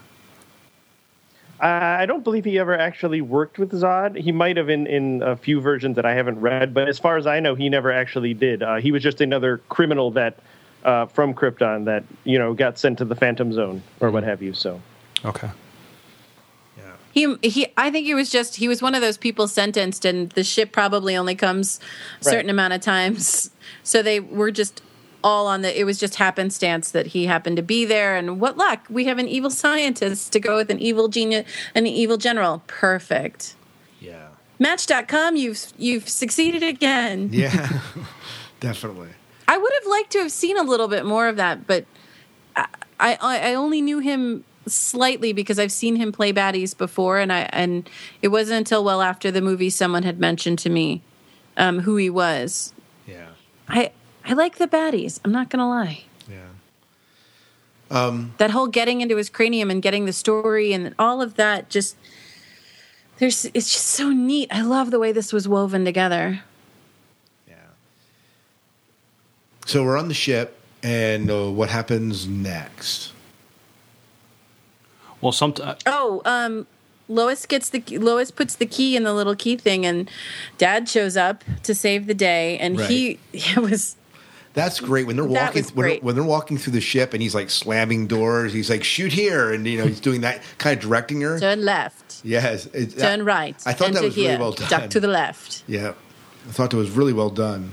I don't believe he ever actually worked with Zod. He might have in, in a few versions that I haven't read, but as far as I know, he never actually did. Uh, he was just another criminal that uh, from Krypton that you know got sent to the Phantom Zone or what have you. So Okay. He, he, I think he was just, he was one of those people sentenced, and the ship probably only comes a certain Right. amount of times. So they were just all on the, it was just happenstance that he happened to be there. And what luck, we have an evil scientist to go with an evil genius, an evil general. Perfect. Yeah. Match.com, you've, you've succeeded again. Yeah. [laughs] [laughs] definitely. I would have liked to have seen a little bit more of that, but I, I, I only knew him slightly because I've seen him play baddies before, and I and it wasn't until well after the movie someone had mentioned to me um, who he was. Yeah. I I like the baddies. I'm not gonna lie. Yeah. Um, that whole getting into his cranium and getting the story and all of that just there's it's just so neat. I love the way this was woven together. Yeah. So we're on the ship, and uh, what happens next? Well, sometimes Oh, um, Lois gets the Lois puts the key in the little key thing, and Dad shows up to save the day, and he it [laughs] was That's great when they're walking when they're, when they're walking through the ship and he's like slamming doors. He's like shoot here, and you know he's doing that kind of directing her. Turn left. Yes, it, Turn right. I thought Enter that was here. really well done. Duck to the left. Yeah, I thought that was really well done.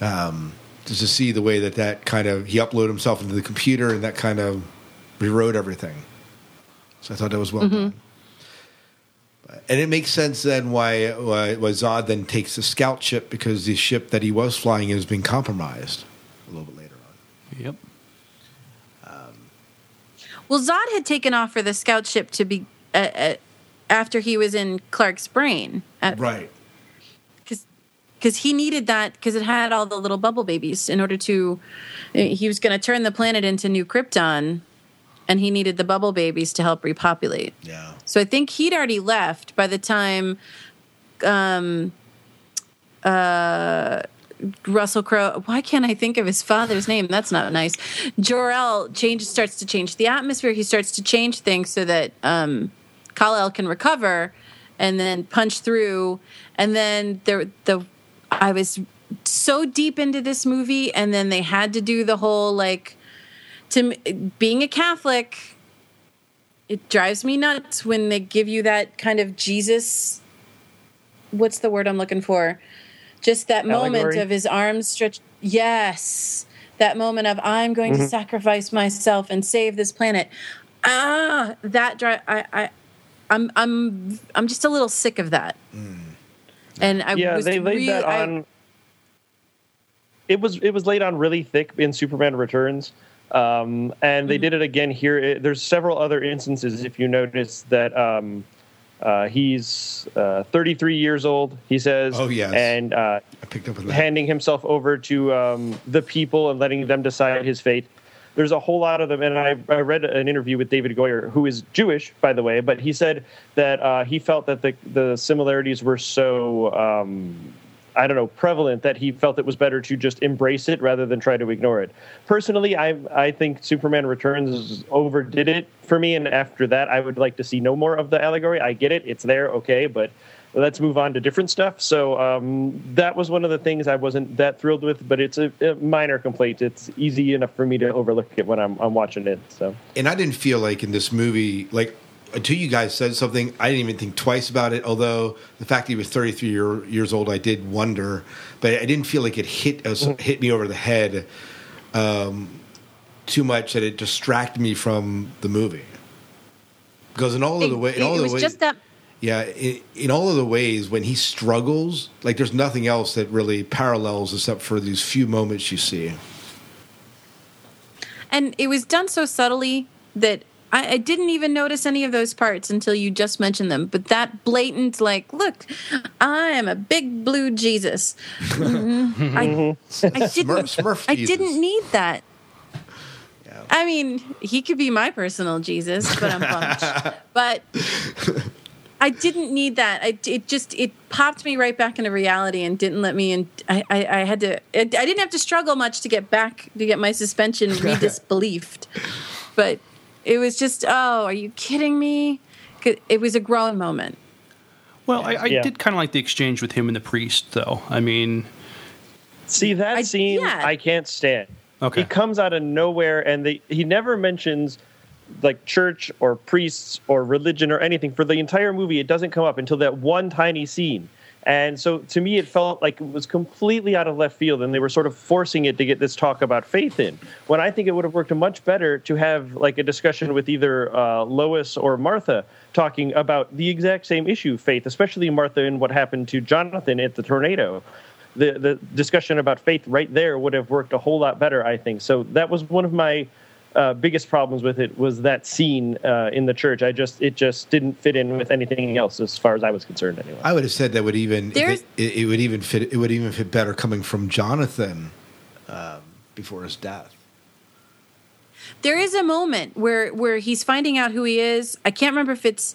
Um, just to see the way that that kind of he uploaded himself into the computer and that kind of rewrote everything. So I thought that was well done. And it makes sense then why, why why Zod then takes the scout ship because the ship that he was flying has been compromised a little bit later on. Yep. Well, Zod had taken off for the scout ship to be uh, uh, after he was in Clark's brain, Right. Because he needed that because it had all the little bubble babies in order to. He was going to turn the planet into New Krypton, and he needed the bubble babies to help repopulate. Yeah. So I think he'd already left by the time um, uh, Russell Crowe. Why can't I think of his father's name? That's not nice. Jor-El changes, starts to change the atmosphere. He starts to change things so that um, Kal-El can recover and then punch through. And then there, the I was so deep into this movie, and then they had to do the whole like to being a Catholic it drives me nuts when they give you that kind of Jesus. What's the word I'm looking for? Just that moment of his arms stretched. Yes, that moment of I'm going to sacrifice myself and save this planet. Ah, that drive. I, I, I'm, I'm, I'm just a little sick of that. And I yeah, was they laid really, that I- on. it was it was laid on really thick in Superman Returns, um, and they did it again here. It, there's several other instances, if you notice, that um, uh, he's uh, 33 years old. He says, Oh, yes. and uh, I picked up on that. handing himself over to um, the people and letting them decide his fate. There's a whole lot of them, and I, I read an interview with David Goyer, who is Jewish, by the way, but he said that uh, he felt that the the similarities were so um, I don't know prevalent that he felt it was better to just embrace it rather than try to ignore it. Personally, I I think Superman Returns overdid it for me, and after that, I would like to see no more of the allegory. I get it; it's there, okay, but let's move on to different stuff. So um, that was one of the things I wasn't that thrilled with, but it's a, a minor complaint. It's easy enough for me to overlook it when I'm, I'm watching it. So and I didn't feel like in this movie, like until you guys said something, I didn't even think twice about it. Although the fact that he was 33 year, years old, I did wonder, but I didn't feel like it hit us, hit me over the head um, too much that it distracted me from the movie. Because in all of the way, in it, all it of was the ways, just that yeah, in, in all of the ways when he struggles, like there's nothing else that really parallels except for these few moments you see. and it was done so subtly that I, I didn't even notice any of those parts until you just mentioned them. But that blatant, like, look, I am a big blue Jesus. Mhm. I, I didn't. Smurf, Smurf I Jesus. didn't need that. I mean, he could be my personal Jesus, but I'm bummed. [laughs] but I didn't need that. I, it just it popped me right back into reality and didn't let me. in I, I, I had to. I, I didn't have to struggle much to get back to get my suspension [laughs] redisbelieved, but it was just. Oh, are you kidding me? It was a growing moment. Well, I, I Yeah. did kind of like the exchange with him and the priest, though. I mean, see that I- scene, yeah. I can't stand. Okay. He comes out of nowhere, and they, he never mentions like church or priests or religion or anything for the entire movie. It doesn't come up until that one tiny scene. And so to me, it felt like it was completely out of left field, and they were sort of forcing it to get this talk about faith in. When I think it would have worked much better to have like a discussion with either uh, Lois or Martha talking about the exact same issue, faith, especially Martha and what happened to Jonathan at the tornado the the discussion about faith right there would have worked a whole lot better, I think. So that was one of my uh, biggest problems with it was that scene uh, in the church. I just it just didn't fit in with anything else as far as I was concerned. Anyway. I would have said that would even it, it, it would even fit. It would even fit better coming from Jonathan um, before his death. there is a moment where where he's finding out who he is. I can't remember if it's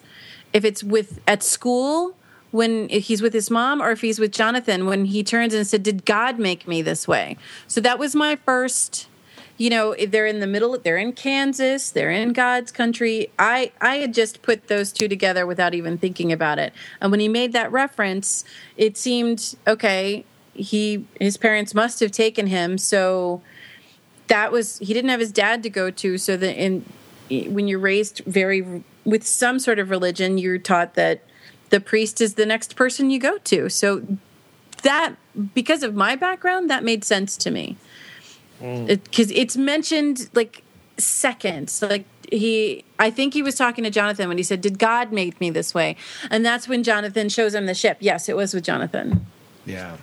if it's with at school when he's with his mom or if he's with Jonathan when he turns and said, "Did God make me this way?" So that was my first. You know, they're in the middle. They're in Kansas. They're in God's country. I I had just put those two together without even thinking about it. And when he made that reference, it seemed okay. he his parents must have taken him. So that was he didn't have his dad to go to. So that in when you're raised very with some sort of religion, you're taught that the priest is the next person you go to. So that because of my background, that made sense to me because it, it's mentioned like seconds. Like he i think he was talking to jonathan when he said did god make me this way? And that's when jonathan shows him the ship. Yes it was with jonathan. Yeah.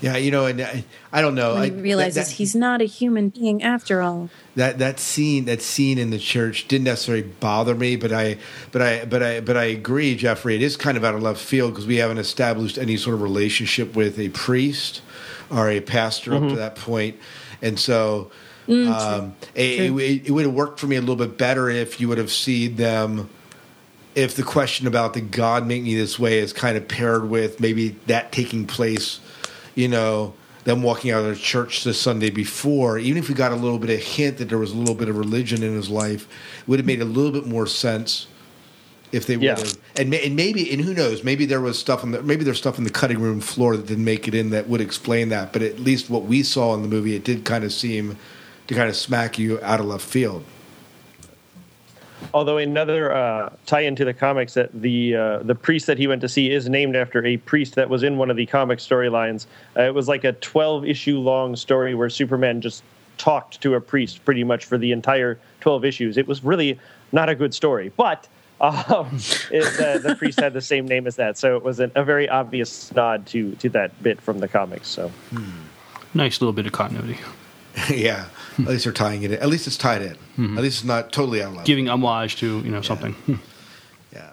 Yeah, you know, and I, I don't know. when he I- realizes that, that, he's not a human being after all. That that scene that scene in the church didn't necessarily bother me, but I but I but I but I agree, Jeffrey. It is kind of out of left field because we haven't established any sort of relationship with a priest or a pastor up to that point, and so. um, it, it, it would have worked for me a little bit better if you would have seen them if the question about the God make me this way is kind of paired with maybe that taking place, you know, them walking out of the church the Sunday before, even if we got a little bit of hint that there was a little bit of religion in his life, it would have made a little bit more sense if they would Yeah. have. And, and maybe, and who knows, maybe there was stuff in the, maybe there's stuff in the cutting room floor that didn't make it in that would explain that. But at least what we saw in the movie, it did kind of seem to kind of smack you out of left field. Although another uh, tie into the comics that the uh, the priest that he went to see is named after a priest that was in one of the comic storylines. Uh, it was like a 12 issue long story where Superman just talked to a priest pretty much for the entire 12 issues. It was really not a good story, but um, it, the, the priest had the same name as that, so it was an, a very obvious nod to to that bit from the comics. So Nice little bit of continuity. [laughs] yeah, at least they're tying it in. At least it's tied in. At least it's not totally out of. Giving homage to, you know, something. [laughs] Yeah,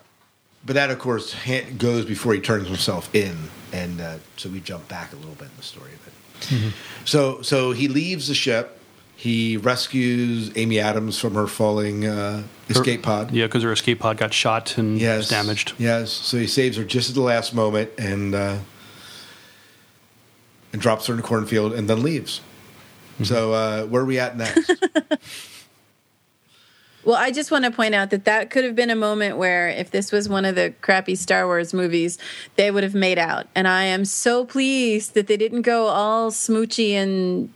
but that of course ha- goes before he turns himself in, and uh, so we jump back a little bit in the story of it. So, so he leaves the ship. He rescues Amy Adams from her falling uh, escape pod. Yeah, because her escape pod got shot and Yes, was damaged. Yes, so he saves her just at the last moment, and uh, and drops her in the cornfield, and then leaves. So, uh, where are we at next? [laughs] [laughs] Well, I just want to point out that that could have been a moment where, if this was one of the crappy Star Wars movies, they would have made out. And I am so pleased that they didn't go all smoochy and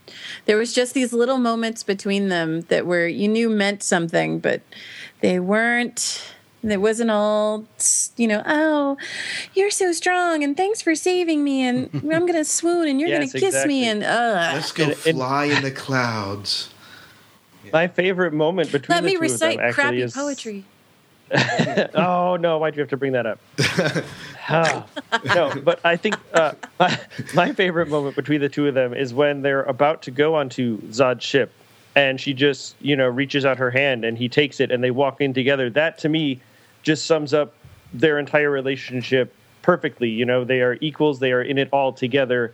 there was just these little moments between them that were you knew meant something, but they weren't. It wasn't all, you know, oh, you're so strong and thanks for saving me and [laughs] I'm going to swoon and you're going to kiss me and, uh. Let's go And- and- fly in the clouds. [laughs] my favorite moment between Let the me two recite of them actually crappy is poetry. [laughs] Oh no! Why'd you have to bring that up? No, but I think uh, my, my favorite moment between the two of them is when they're about to go onto Zod's ship, and she just you know reaches out her hand and he takes it, and they walk in together. That to me just sums up their entire relationship perfectly. You know, they are equals. They are in it all together.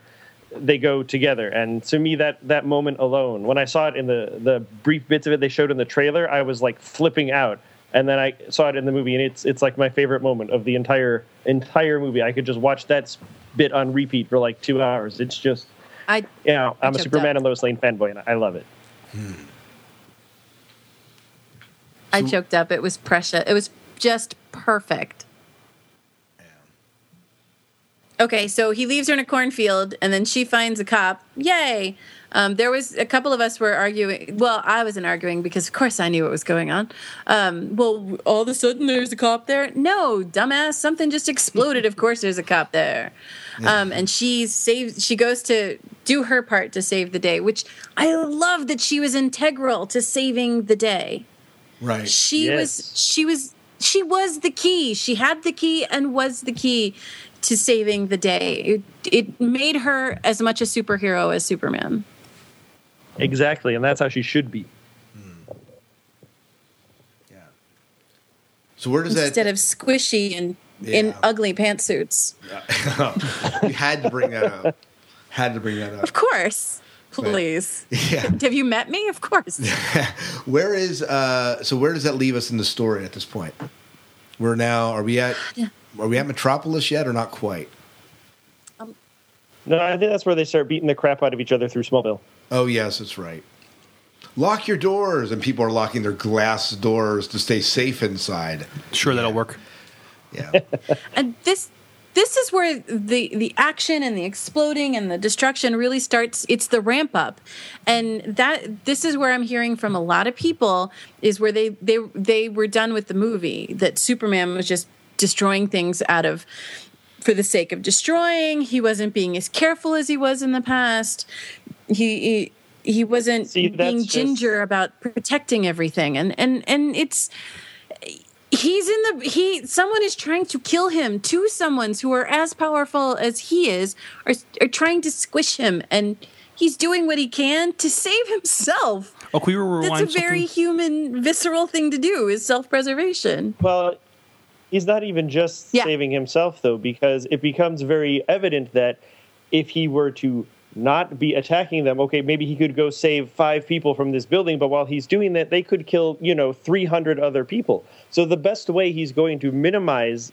They go together, and to me, that that moment alone, when I saw it in the the brief bits of it they showed in the trailer, I was like flipping out. And then I saw it in the movie, and it's it's like my favorite moment of the entire entire movie. I could just watch that bit on repeat for like two hours. It's just, I you know, I'm a Superman up. and Lois Lane fanboy, and I love it. I choked up. It was precious. It was just perfect. Okay, so he leaves her in a cornfield, and then she finds a cop. Yay! Um, there was a couple of us were arguing. Well, I wasn't arguing because, of course, I knew what was going on. Um, well, all of a sudden, there's a cop there. No, dumbass, something just exploded. of course, there's a cop there. Um, and she saves. She goes to do her part to save the day, which I love that she was integral to saving the day Right. she Yes. was she was she was the key she had the key and was the key to saving the day it, it made her as much a superhero as superman Exactly, and that's how she should be. Yeah. So where does instead that? Instead of squishy and in ugly pantsuits [laughs] you had to bring that up. Had to bring that up. of course please Yeah. [laughs] have you met me of course [laughs] Where is uh so where does that leave us in the story at this point? We're now are we at are we at Metropolis yet or not quite? No, I think that's where they start beating the crap out of each other through Smallville. Oh yes, that's right. Lock your doors and people are locking their glass doors to stay safe inside. Sure, that'll work. Yeah. [laughs] and this this is where the the action and the exploding and the destruction really starts it's the ramp up. And that this is where i'm hearing from a lot of people is where they they they were done with the movie that superman was just destroying things out of for the sake of destroying. He wasn't being as careful as he was in the past. He he, he wasn't See, that's being just- ginger about protecting everything. And and and it's he's in the he someone is trying to kill him two someone's who are as powerful as he is are, are trying to squish him and he's doing what he can to save himself Oh, can we rewind that's a very something? human visceral thing to do is self-preservation Well, he's not even just Yeah. saving himself, though, because it becomes very evident that if he were to not be attacking them, okay, maybe he could go save five people from this building, but while he's doing that, they could kill, you know, 300 other people. So the best way he's going to minimize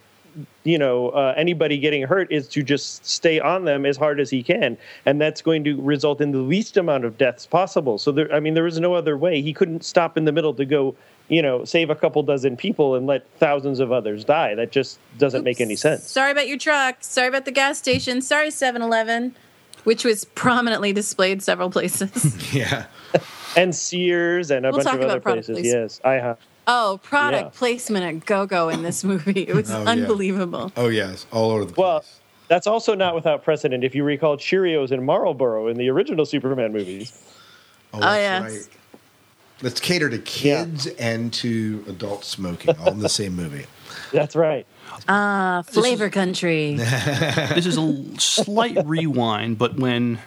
you know uh, anybody getting hurt is to just stay on them as hard as he can. And that's going to result in the least amount of deaths possible. So there i mean there is no other way. He couldn't stop in the middle to go you know save a couple dozen people and let thousands of others die. That just doesn't make any sense. Sorry about your truck. Sorry about the gas station. Sorry 7-eleven which was prominently displayed several places [laughs] Yeah. and sears and a We'll bunch talk of other about places placement. yes i have oh product Yeah. placement at go-go in this movie it was Oh, yeah. unbelievable Oh yes, all over the place. well that's also not without precedent if you recall cheerios and marlboro in the original superman movies oh, oh, yes. Let's cater to kids and to adult smoking, all in the same movie. that's right ah flavor country this is a slight rewind, but when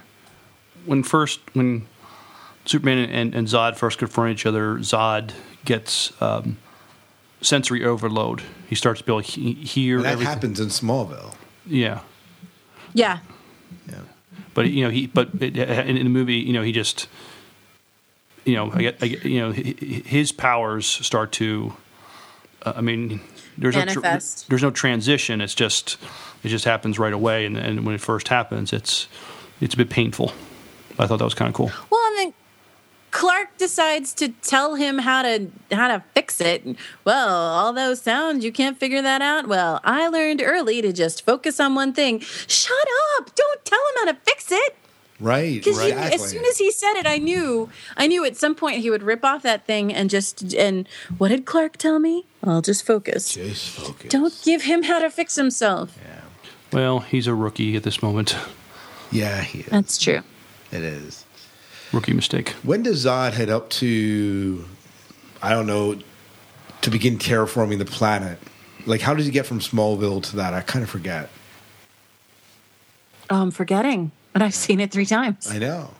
when first when Superman and, and Zod first confront each other, Zod gets um, sensory overload. He starts to be able to he- hear And that everything. happens in Smallville. Yeah, yeah Yeah. but you know he but it, in, in the movie, you know he just you know I get, I get you know hi- hi- his powers start to. Uh, I mean, there's no Manifest. there's no transition. It's just it just happens right away, and, and when it first happens, it's it's a bit painful. I thought that was kind of cool. Well, and then Clark decides to tell him how to how to fix it. Well, all those sounds you can't figure that out. Well, I learned early to just focus on one thing. Shut up! Don't tell him how to fix it. Right. Because Exactly. as soon as he said it, I knew I knew at some point he would rip off that thing and just and what did Clark tell me? I'll just focus. Just focus. Don't give him how to fix himself. Well, he's a rookie at this moment. Yeah, he is. That's true. It is. Rookie mistake. When does Zod head up to, I don't know, to begin terraforming the planet? Like, how does he get from Smallville to that? I kind of forget. Oh, I'm forgetting, but I've seen it three times. I know.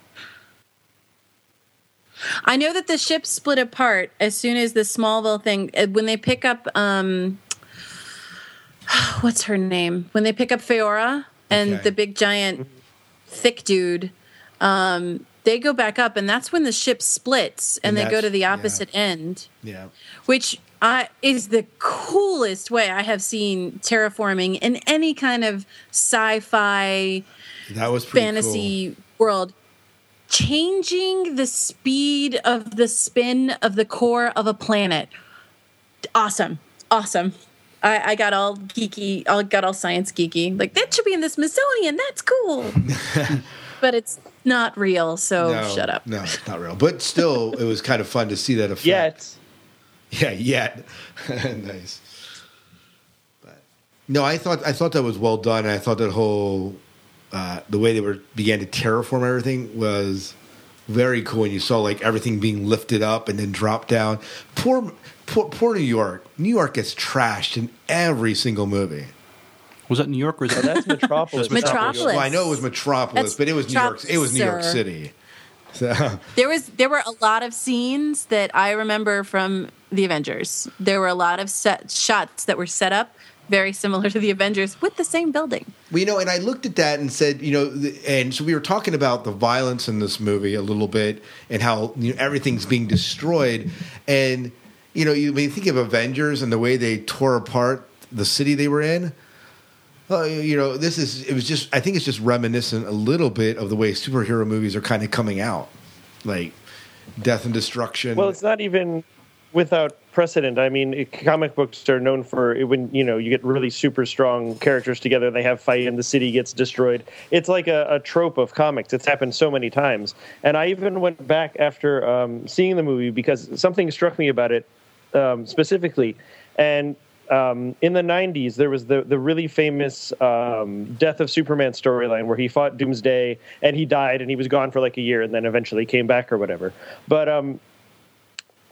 I know that the ship split apart as soon as the Smallville thing uh, when they pick up um [sighs] what's her name? When they pick up Faora and Okay. the big giant thick dude um they go back up and that's when the ship splits and, And they go to the yeah. opposite end Yeah. which uh, is the coolest way I have seen terraforming in any kind of sci-fi That was pretty fantasy world changing the speed of the spin of the core of a planet awesome awesome I, I got all geeky I got all science geeky like that should be in the smithsonian that's cool [laughs] but it's not real so. No, shut up No, it's not real. But still, it was kind of fun to see that effect. yet Yeah, yet. [laughs] nice. But no, I thought I thought that was well done. I thought that whole uh, the way they were began to terraform everything was very cool. And you saw like everything being lifted up and then dropped down. Poor, poor, poor New York. New York gets trashed in every single movie. Was that New York or is Well, that? that's Metropolis. [laughs] Metropolis. Well, I know it was Metropolis, That's but it was New York. It was New York sir. City. So [laughs] There was there were a lot of scenes that I remember from the Avengers. There were a lot of set shots that were set up very similar to the Avengers with the same building. Well, you know, and I looked at that and said, you know, the, and so we were talking about the violence in this movie a little bit and how you know, everything's being destroyed. And, you know, you, when you think of Avengers and the way they tore apart the city they were in, well, you know, this is, it was just, I think it's just reminiscent a little bit of the way superhero movies are kind of coming out. Like death and destruction. Well, it's not even without precedent. I mean, comic books are known for when you know you get really super strong characters together. They have fight, and the city gets destroyed. It's like a, a trope of comics. It's happened so many times. And I even went back after um, seeing the movie because something struck me about it um, specifically. And um, in the 90s, there was the, the really famous um, Death of Superman storyline where he fought Doomsday and he died and he was gone for like a year and then eventually came back or whatever. But um,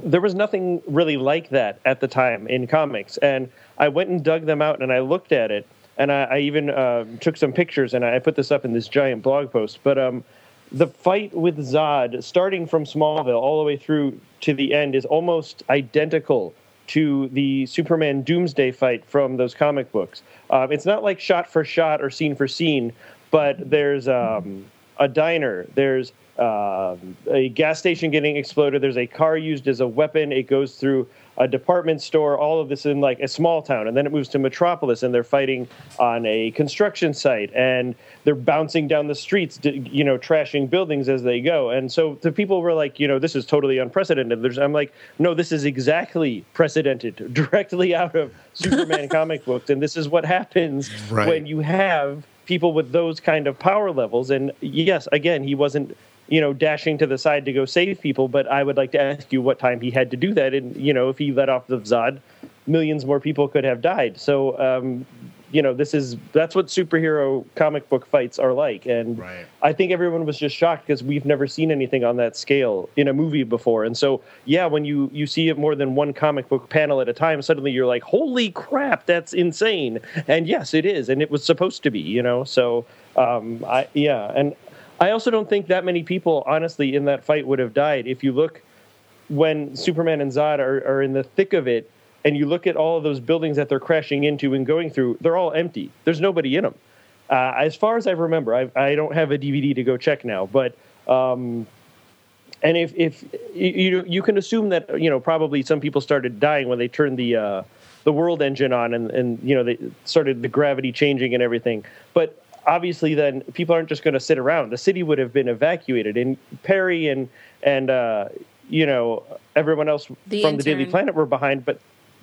there was nothing really like that at the time in comics. And I went and dug them out and I looked at it. And I, I even uh, took some pictures and I put this up in this giant blog post. But um, the fight with Zod, starting from Smallville all the way through to the end, is almost identical to the Superman Doomsday fight from those comic books. Um, it's not like shot for shot or scene for scene, but there's um, a diner, there's um a gas station getting exploded, there's a car used as a weapon, it goes through a department store, all of this in like a small town, and then it moves to Metropolis, and they're fighting on a construction site, and they're bouncing down the streets, you know, trashing buildings as they go. And so the people were like, you know, this is totally unprecedented. There's, I'm like, no, this is exactly precedented, [laughs] directly out of Superman [laughs] comic books, and this is what happens Right. when you have people with those kind of power levels. And yes, again, he wasn't you know, dashing to the side to go save people. But I would like to ask you what time he had to do that. And, you know, if he let off the Zod, millions more people could have died. So, um, you know, this is that's what superhero comic book fights are like. And Right. I think everyone was just shocked because we've never seen anything on that scale in a movie before. And so, yeah, when you, you see it more than one comic book panel at a time, suddenly you're like, holy crap, that's insane. And yes, it is. And it was supposed to be, you know? So, um, I, yeah. And I also don't think that many people, honestly, in that fight would have died. If you look when Superman and Zod are, are in the thick of it, and you look at all of those buildings that they're crashing into and going through, they're all empty. There's nobody in them. Uh, as far as I remember, I, I don't have a DVD to go check now, but um, and if if you you- can assume that you know probably some people started dying when they turned the uh, the world engine on and and you know they started the gravity changing and everything, but obviously then people aren't just going to sit around. The city would have been evacuated, and Perry and and uh, you know everyone else The from the Daily. Planet were behind, but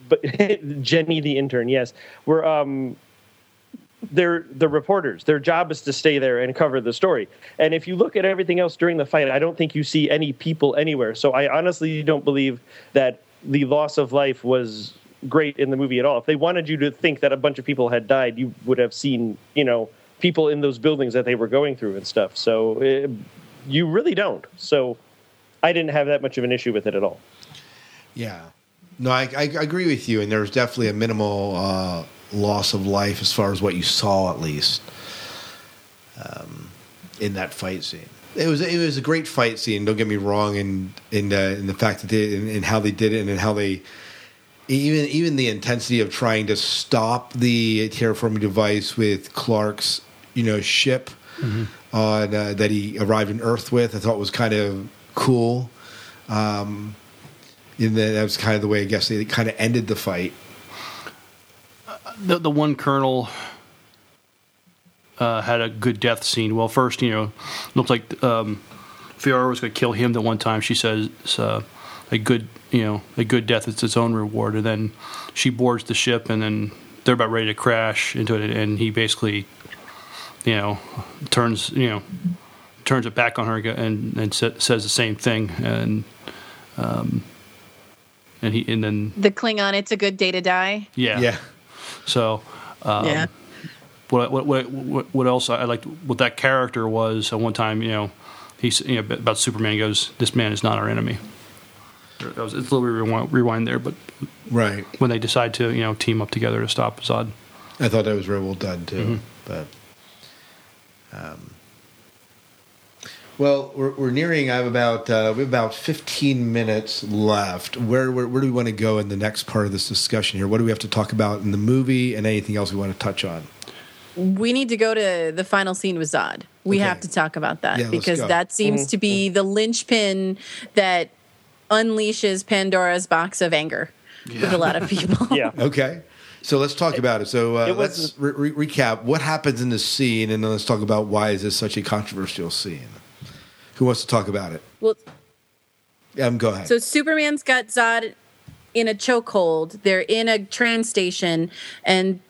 but [laughs] Jenny the intern, yes, were um they're the reporters. Their job is to stay there and cover the story. And if you look at everything else during the fight, I don't think you see any people anywhere. So I honestly don't believe that the loss of life was great in the movie at all. If they wanted you to think that a bunch of people had died, you would have seen, you know, people in those buildings that they were going through and stuff. So uh, you really don't. So I didn't have that much of an issue with it at all. Yeah. No, I, I, agree with you, and there was definitely a minimal uh, loss of life as far as what you saw, at least, um, in that fight scene. It was it was a great fight scene. Don't get me wrong, in in, uh, in the fact that they and how they did it, and how they even even the intensity of trying to stop the terraforming device with Clark's you know ship on uh, that he arrived in Earth with. I thought was kind of cool. Um, and then that was kind of the way I guess they kind of ended the fight. the, the one colonel uh, had a good death scene. Well, first, you know, looks like um, Faora was going to kill him the one time. She says uh, a good, you know, a good death is its own reward. And then she boards the ship, and then they're about ready to crash into it, and he basically, you know, turns, you know, turns it back on her and and sa- says the same thing, and um, and he and then The Klingon, it's a good day to die. yeah, Yeah, so. Um, yeah. what what what what, what else I liked what that character was at one time you know he's you know about Superman he goes this man is not our enemy that was it's a little rewind, rewind there but right. when they decide to you know team up together to stop Zod I thought that was very well done too. Mm-hmm. But um, well, we're, we're nearing. I have about uh, we have about fifteen minutes left. Where, where where do we want to go in the next part of this discussion here? What do we have to talk about in the movie, and anything else we want to touch on? We need to go to the final scene with Zod. We Okay. have to talk about that Yeah, because that seems to be the linchpin that unleashes Pandora's box of anger with a lot of people. [laughs] Yeah. Okay. So let's talk about it. So uh, It was- let's re- re- recap what happens in this scene, and then let's talk about why is this such a controversial scene. Who wants to talk about it? Well, Um, go ahead. so Superman's got Zod in a chokehold. They're in a train station, and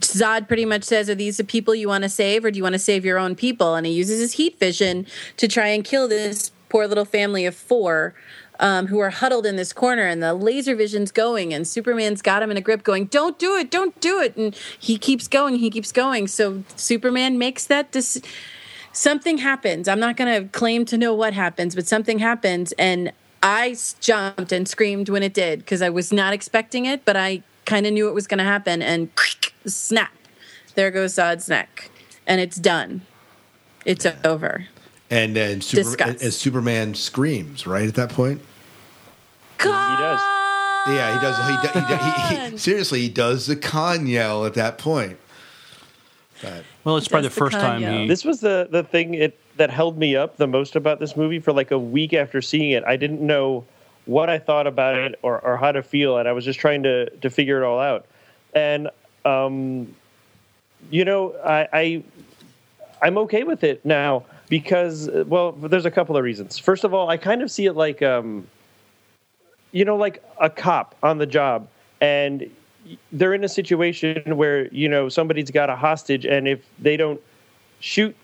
Zod pretty much says, Are these the people you want to save, or do you want to save your own people? And he uses his heat vision to try and kill this poor little family of four. Um, who are huddled in this corner and the laser vision's going and superman's got him in a grip going don't do it don't do it and he keeps going he keeps going so superman makes that decision something happens. I'm not going to claim to know what happens, but something happens. And I jumped and screamed when it did because I was not expecting it, but I kind of knew it was going to happen. And snap, there goes Zod's neck. And it's done. It's over. And then Super, and, and Superman screams right at that point. God! He does. Yeah, he does. He, do- he, he, he, [laughs] seriously, he does the Khan yell at that point. But Well, it's probably the Just the first time Kanye. he. This was the the thing it that held me up the most about this movie for like a week after seeing it. I didn't know what I thought about it or, or how to feel, and I was just trying to to figure it all out. And um, you know, I, I I'm okay with it now because uh, well, there's a couple of reasons. First of all, I kind of see it like um, you know, like a cop on the job, and they're in a situation where you know somebody's got a hostage, and if they don't shoot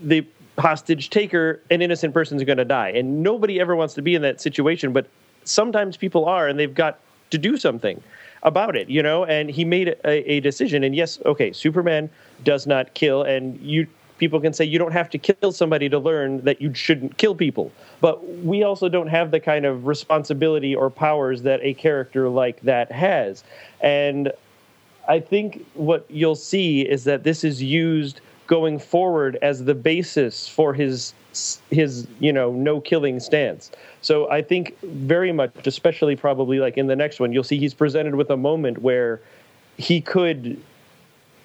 the hostage taker, an innocent person's going to die, and nobody ever wants to be in that situation, but sometimes people are, and they've got to do something about it, you know. And he made a, a decision, and yes, okay, Superman does not kill, and you people can say you don't have to kill somebody to learn that you shouldn't kill people, but we also don't have the kind of responsibility or powers that a character like that has, and I think what you'll see is that this is used going forward as the basis for his his you know no killing stance. So I think very much, especially probably like in the next one, you'll see he's presented with a moment where he could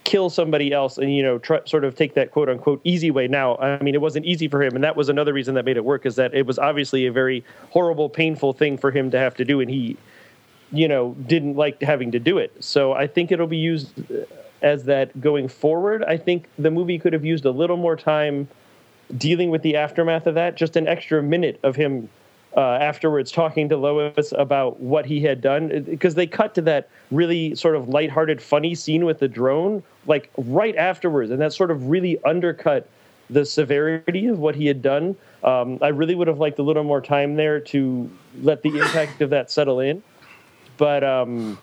kill somebody else and you know try, sort of take that quote unquote easy way now. I mean it wasn't easy for him and that was another reason that made it work is that it was obviously a very horrible painful thing for him to have to do and he you know didn't like having to do it. So i think it'll be used uh, as that going forward. I think the movie could have used a little more time dealing with the aftermath of that just an extra minute of him uh, afterwards talking to Lois about what he had done because they cut to that really sort of lighthearted, funny scene with the drone like right afterwards, and that sort of really undercut the severity of what he had done. Um, I really would have liked a little more time there to let the impact of that settle in, but um,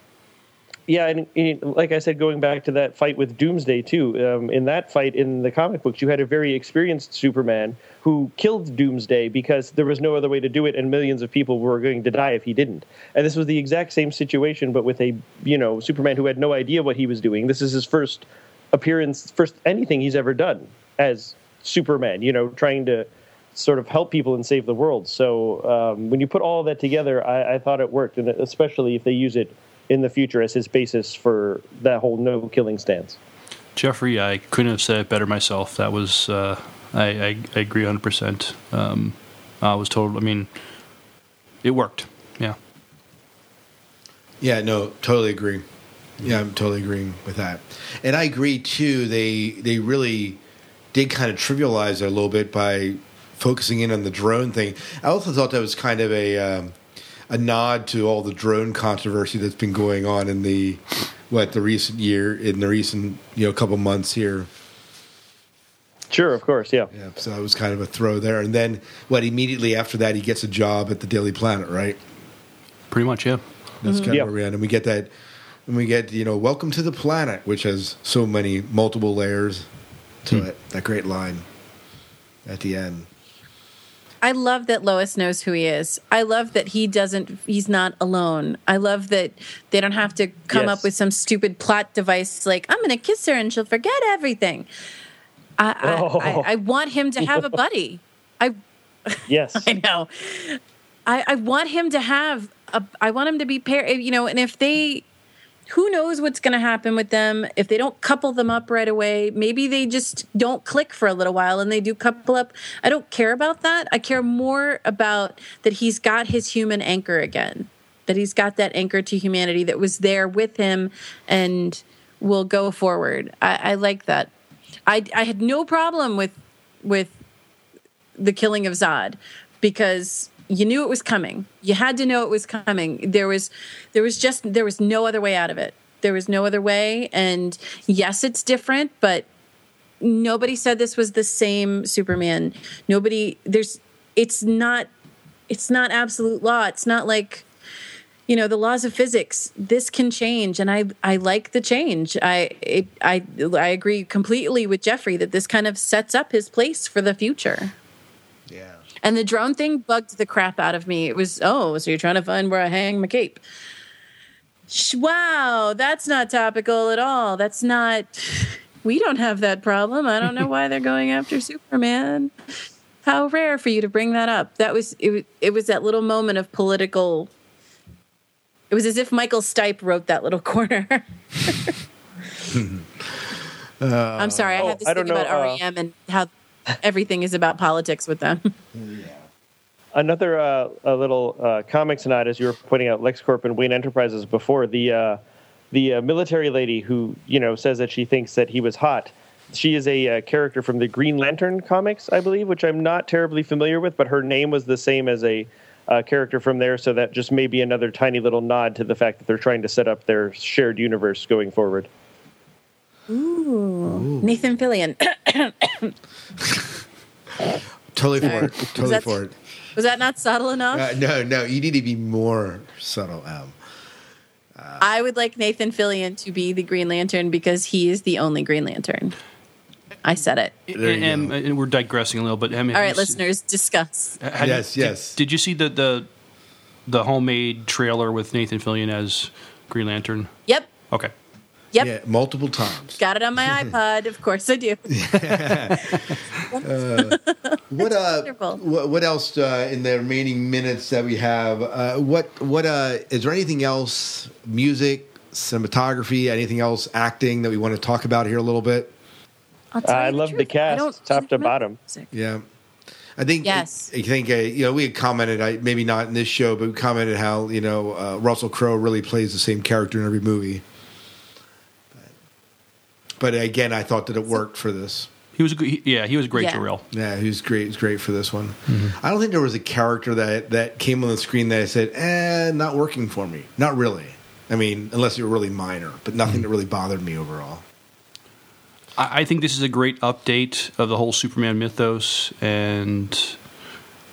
yeah, and, and like I said, going back to that fight with Doomsday too. Um, in that fight in the comic books, you had a very experienced Superman who killed Doomsday because there was no other way to do it, and millions of people were going to die if he didn't. And this was the exact same situation, but with a you know Superman who had no idea what he was doing. This is his first appearance, first anything he's ever done as Superman. You know, trying to sort of help people and save the world. So um, when you put all that together, I, I thought it worked, and especially if they use it in the future as his basis for that whole no killing stance. Jeffrey, I couldn't have said it better myself. That was, uh, I, I, I agree 100%. Um, I was told, I mean, it worked. Yeah. Yeah, no, totally agree. Yeah, I'm totally agreeing with that. And I agree too. They they really did kind of trivialize it a little bit by focusing in on the drone thing. I also thought that was kind of a um, a nod to all the drone controversy that's been going on in the what the recent year in the recent you know couple months here. Sure, of course, yeah. Yeah, so it was kind of a throw there. And then what? Immediately after that, he gets a job at the Daily Planet, right? Pretty much, yeah. That's kind Yeah. of where we end, and we get that. And we get you know, welcome to the planet, which has so many multiple layers to Hmm. it. That great line at the end. I love that Lois knows who he is. I love that he doesn't, he's not alone. I love that they don't have to come Yes. up with some stupid plot device like, I'm going to kiss her and she'll forget everything. I, I, Oh. I, I want him to have a [laughs] buddy. I, Yes. [laughs] I know. I, I want him to have a. I want him to be paired. You know, and if they, who knows what's going to happen with them if they don't couple them up right away? Maybe they just don't click for a little while and they do couple up. I don't care about that. I care more about that he's got his human anchor again. That he's got that anchor to humanity that was there with him and will go forward. I, I like that. I I had no problem with with the killing of Zod because you knew it was coming. You had to know it was coming. There was there was just there was no other way out of it. There was no other way and yes, it's different, but nobody said this was the same Superman. Nobody there's it's not it's not absolute law. It's not like you know the laws of physics this can change and i i like the change i it, i i agree completely with jeffrey that this kind of sets up his place for the future Yeah. And the drone thing bugged the crap out of me. It was oh so you're trying to find where i hang my cape. Wow that's not topical at all. That's not [sighs] we don't have that problem. I don't know why they're going after superman. How rare for you to bring that up. That was it, it was that little moment of political it was as if Michael Stipe wrote that little [laughs] corner. [laughs] I'm sorry, I Oh, have this I thing don't know, about uh, REM and how everything is about politics with them. [laughs] Another uh, a little uh, comics nod, as you were pointing out, LexCorp and Wayne Enterprises before the uh, the uh, military lady who you know says that she thinks that he was hot. She is a uh, character from the Green Lantern comics, I believe, which I'm not terribly familiar with, but her name was the same as a uh, character from there, so that just may be another tiny little nod to the fact that they're trying to set up their shared universe going forward. Nathan Fillion. [coughs] Totally for it. Totally that- for it. Was that not subtle enough? Uh, no, no, you need to be more subtle, Em. I would like Nathan Fillion to be the Green Lantern because he is the only Green Lantern. I said it. There you and, go. and we're digressing a little bit. I mean, All have right, you se- listeners, discuss. have you- Yes, did- yes. Did, you see the, the the homemade trailer with Nathan Fillion as Green Lantern? Yep. Okay. Yep. Yeah, multiple times. [laughs] Got it on my iPod. Of course I do. [laughs] What uh, what, what else uh, in the remaining minutes that we have? Uh, what what uh, is there anything else? Music, cinematography, anything else? Acting that we want to talk about here a little bit? I'll I the love the truth, I cast, don't top to bottom. music. Yeah. I think Yes. I, think uh, you know we had commented I, maybe not in this show, but we commented how you know uh, Russell Crowe really plays the same character in every movie. But, but again, I thought that it worked for this. He was a good, he- yeah, he was great Yeah. Jor-El. Yeah, he was great. He's great for this one. I don't think there was a character that that came on the screen that I said, "Eh, not working for me." Not really. I mean, unless you were really minor, but nothing that really bothered me overall. I, I think this is a great update of the whole Superman mythos, and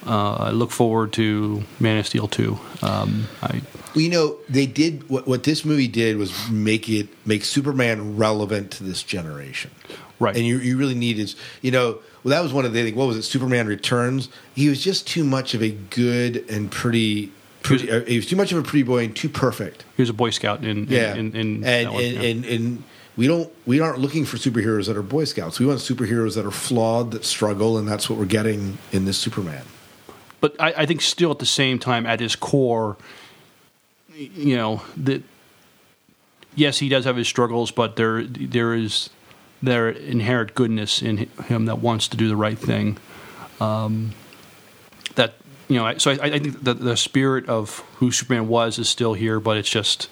uh, I look forward to Man of Steel 2. Um, I, Well, you know, they did what, what this movie did was make it make Superman relevant to this generation. Right. And you, you really need is you know, well that was one of the things what was it, Superman Returns? He was just too much of a good and pretty pretty uh, he was too much of a pretty boy and too perfect. he was a Boy Scout in, in, Yeah. in, in and, one, and, yeah. and and we don't we aren't looking for superheroes that are Boy Scouts. We want superheroes that are flawed, that struggle, and that's what we're getting in this Superman. but I, I think still at the same time, at his core, you know that yes, he does have his struggles, but there there is there inherent goodness in him that wants to do the right thing. Um, that you know, so I, I think the the spirit of who Superman was is still here, but it's just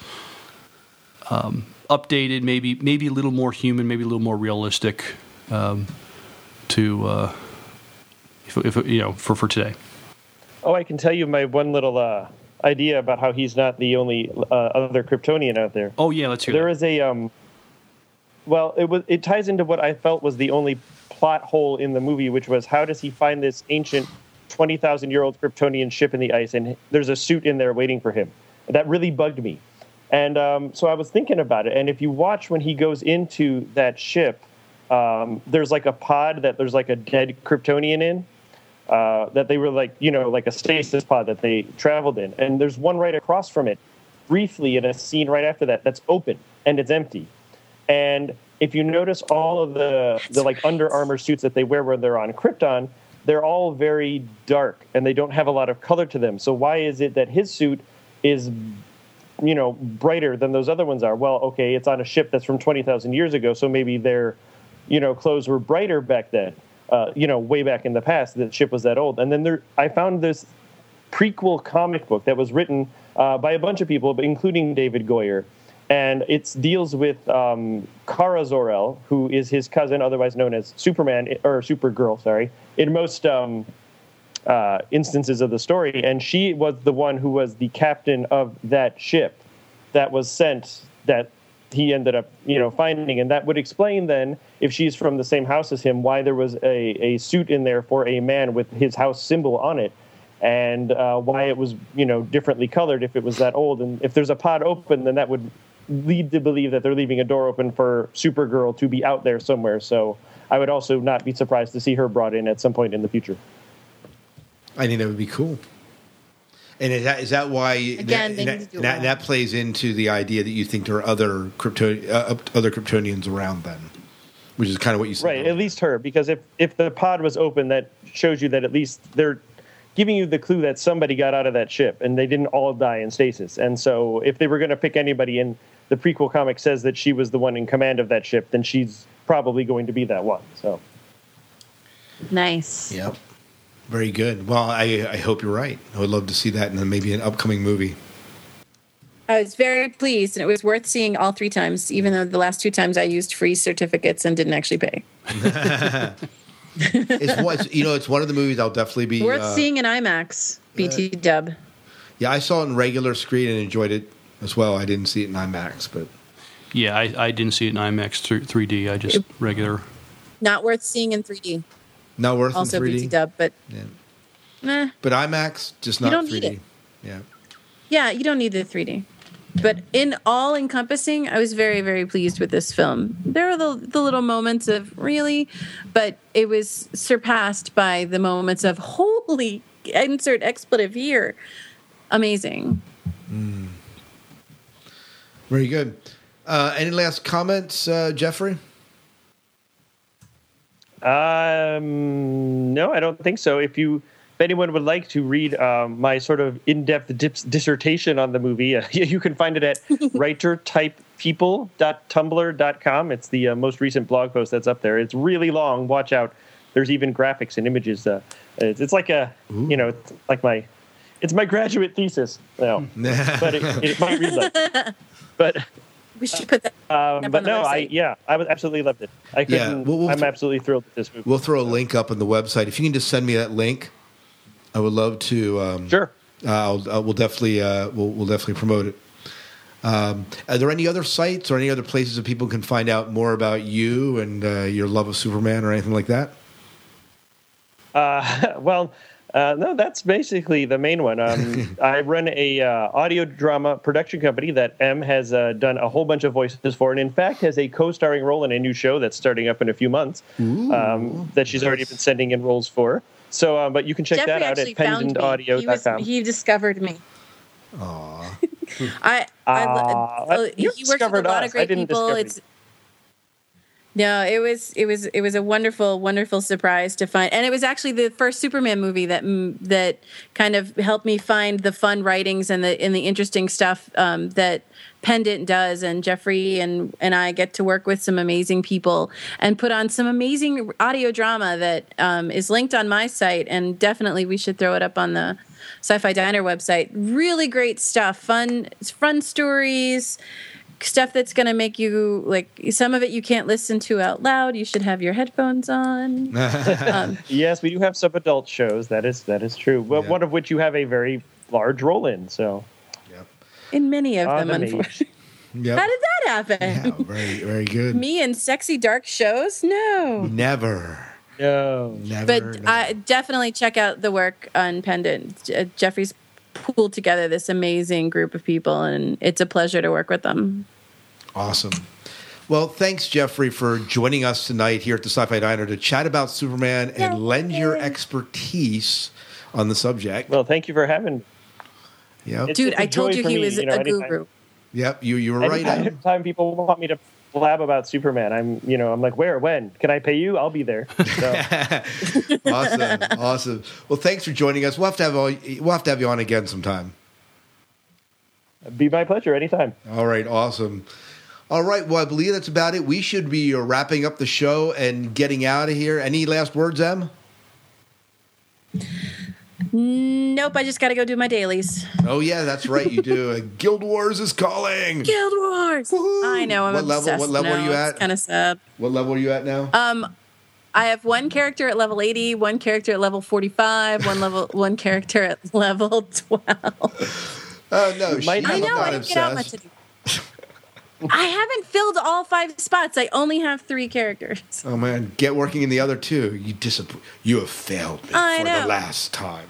um, updated, maybe maybe a little more human, maybe a little more realistic um, to. Uh, if, if, you know, for, for today. Oh, I can tell you my one little uh, idea about how he's not the only uh, other Kryptonian out there. Oh yeah, let's hear There that. is a um, well, it was it ties into what I felt was the only plot hole in the movie, which was how does he find this ancient twenty thousand year old Kryptonian ship in the ice, and there's a suit in there waiting for him. That really bugged me, and um, so I was thinking about it. And if you watch when he goes into that ship, um, there's like a pod that there's like a dead Kryptonian in. Uh, that they were like, you know, like a stasis pod that they traveled in. And there's one right across from it, briefly in a scene right after that, that's open and it's empty. And if you notice all of the the like Under Armour suits that they wear when they're on Krypton, they're all very dark and they don't have a lot of color to them. So why is it that his suit is you know brighter than those other ones are? Well, okay, it's on a ship that's from 20,000 years ago, so maybe their you know clothes were brighter back then. Uh, you know, way back in the past, that ship was that old. And then there, I found this prequel comic book that was written uh, by a bunch of people, including David Goyer. And it deals with um, Kara Zor-El, who is his cousin, otherwise known as Superman or Supergirl, sorry, in most um, uh, instances of the story, and she was the one who was the captain of that ship that was sent that he ended up you know finding. And that would explain then if she's from the same house as him why there was a, a suit in there for a man with his house symbol on it. And uh, why it was you know differently colored if it was that old. And if there's a pod open then that would lead to believe that they're leaving a door open for supergirl to be out there somewhere. So i would also not be surprised to see her brought in at some point in the future. I think that would be cool. And is that, is that why Again, that, that, need to do it that, well. that plays into the idea that you think there are other crypto uh, other Kryptonians around then, which is kind of what you said. Right, at least her, because if if the pod was open, that shows you that at least they're giving you the clue that somebody got out of that ship and they didn't all die in stasis. And so, if they were going to pick anybody, and the prequel comic says that she was the one in command of that ship, then she's probably going to be that one. So, Nice. Yep. Very good. Well, I I hope you're right. I would love to see that in a, maybe an upcoming movie. I was very pleased, and it was worth seeing all three times, even though the last two times I used free certificates and didn't actually pay. [laughs] It's one, you know, it's one of the movies I'll definitely be Worth uh, seeing in IMAX. BT Dub. Yeah, I saw it in regular screen and enjoyed it as well. I didn't see it in IMAX, but Yeah, I, I didn't see it in IMAX 3D. I just regular. Not worth seeing in 3D. Not worth Also in 3D. BT Dub, but Yeah. nah. But IMAX, just not don't 3D. need it. Yeah. Yeah, you don't need the 3D. But in all encompassing, I was very, very pleased with this film. There are the, the little moments of really, but it was surpassed by the moments of holy, insert expletive here. Amazing. Very good. Uh, any last comments, uh, Jeffrey? Um, no, I don't think so. If you if anyone would like to read um, my sort of in-depth dips, dissertation on the movie, uh, [laughs] you can find it at [laughs] writertypepeople.tumblr.com. It's the uh, most recent blog post that's up there. It's really long. Watch out. There's even graphics and images. Uh, it's, it's like a, you know, it's like my, it's my graduate thesis. No, [laughs] but it, it might read like, but We should put that. um, but on the no, I yeah, I was absolutely loved it. I Yeah, we'll- we'll I'm th- absolutely thrilled with this movie. We'll throw a link up on the website. If you can just send me that link, I would love to. Um, sure. Uh, I'll, uh, we'll definitely uh, we'll, we'll definitely promote it. Um, are there any other sites or any other places that people can find out more about you and uh, your love of Superman or anything like that? Uh, [laughs] well, uh, no, that's basically the main one. Um, [laughs] I run a uh, audio drama production company that M has uh, done a whole bunch of voices for, and in fact has a co-starring role in a new show that's starting up in a few months. Um, that she's already been sending in roles for. So, uh, but you can check Jeffrey that out at found me. He, was, pendantaudio.com. he discovered me. Aw. [laughs] I, I, Aw, uh, you he works with a lot us. of great people. It's no, it was it was it was a wonderful wonderful surprise to find, and it was actually the first Superman movie that that kind of helped me find the fun writings and the and the interesting stuff um, that Pendant does, and Jeffrey and and I get to work with some amazing people and put on some amazing audio drama that um, is linked on my site, and definitely we should throw it up on the Sci-Fi Diner website. Really great stuff, fun fun stories stuff that's going to make you like some of it you can't listen to out loud you should have your headphones on [laughs] um, Yes, we do have some adult shows. That is that is true. Well, Yeah. one of which you have a very large role in. So, in many of on them unfortunately Yep. how did that happen Yeah, very, very good. [laughs] me and sexy dark shows no Never. no. Never. but never. I definitely check out the work on Pendant. Jeffrey's pulled together this amazing group of people, and it's a pleasure to work with them. Awesome. Well, thanks, Jeffrey, for joining us tonight here at the Sci Fi Diner to chat about Superman and Yay. lend your expertise on the subject. Well, thank you for having. me. Yep. Dude, I told you he me, was you know, a anytime- guru. Yep. You, you were right. Anytime, Em. anytime people want me to blab about Superman, I'm you know I'm like, where, when? Can I pay you? I'll be there. So, [laughs] awesome. [laughs] Awesome. Well, thanks for joining us. We'll have to have, all, we'll have, to have you on again sometime. be my pleasure anytime. All right. Awesome. All right. Well, I believe that's about it. We should be uh, wrapping up the show and getting out of here. Any last words, Em? Nope, I just got to go do my dailies. Oh, yeah, that's right. You do. [laughs] Uh, Guild Wars is calling. Guild Wars. Woohoo. I know. I'm What level- what level are you at? kind of sad. What level are you at now? Um, I have one character at level 80, one character at level 45, one level [laughs] one character at level 12. Oh no, Might- I know, not I didn't get out much obsessed. To do. I haven't filled all five spots. I only have three characters. Oh man, get working in the other two. You disappoint. You have failed me I for know. the last time.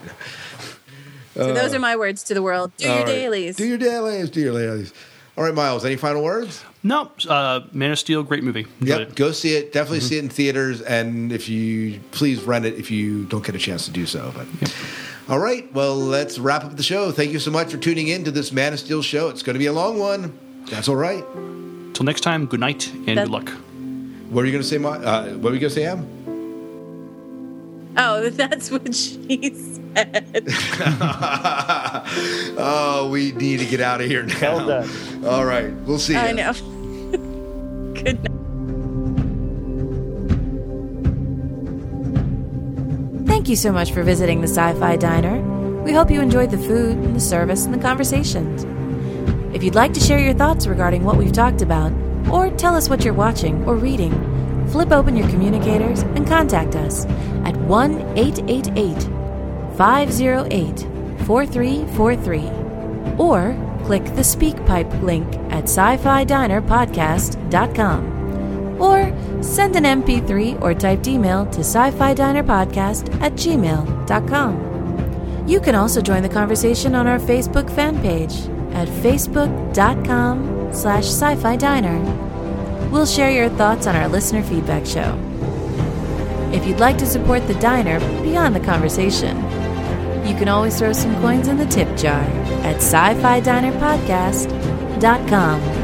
So those are my words to the world. Do your right. dailies. Do your dailies. Do your dailies. All right, Miles. Any final words? No, uh, Man of Steel, great movie. Enjoyed Yep. it. Go see it. Definitely see it in theaters, and if you please rent it if you don't get a chance to do so. But all right, well, let's wrap up the show. Thank you so much for tuning in to this Man of Steel show. It's going to be a long one. That's all right. Till next time, good night and That- good luck. What are you going to say, Ma? Uh, what are you going to say, Em? oh, [laughs] that's what she said. [laughs] Oh, we need to get out of here now. Well done. All right, we'll see. I ya. know. [laughs] Good night. Thank you so much for visiting the Sci Fi Diner. We hope you enjoyed the food, and the service, and the conversations. If you'd like to share your thoughts regarding what we've talked about, or tell us what you're watching or reading, flip open your communicators and contact us at 1 888 508 4343 or click the SpeakPipe link at sci fi dinerpodcast.com or send an MP3 or typed email to sci fi dinerpodcast at gmail.com. You can also join the conversation on our Facebook fan page at facebook.com slash sci-fi diner. We'll share your thoughts on our listener feedback show. If you'd like to support the diner beyond the conversation, you can always throw some coins in the tip jar at sci-fi diner dinerpodcast.com.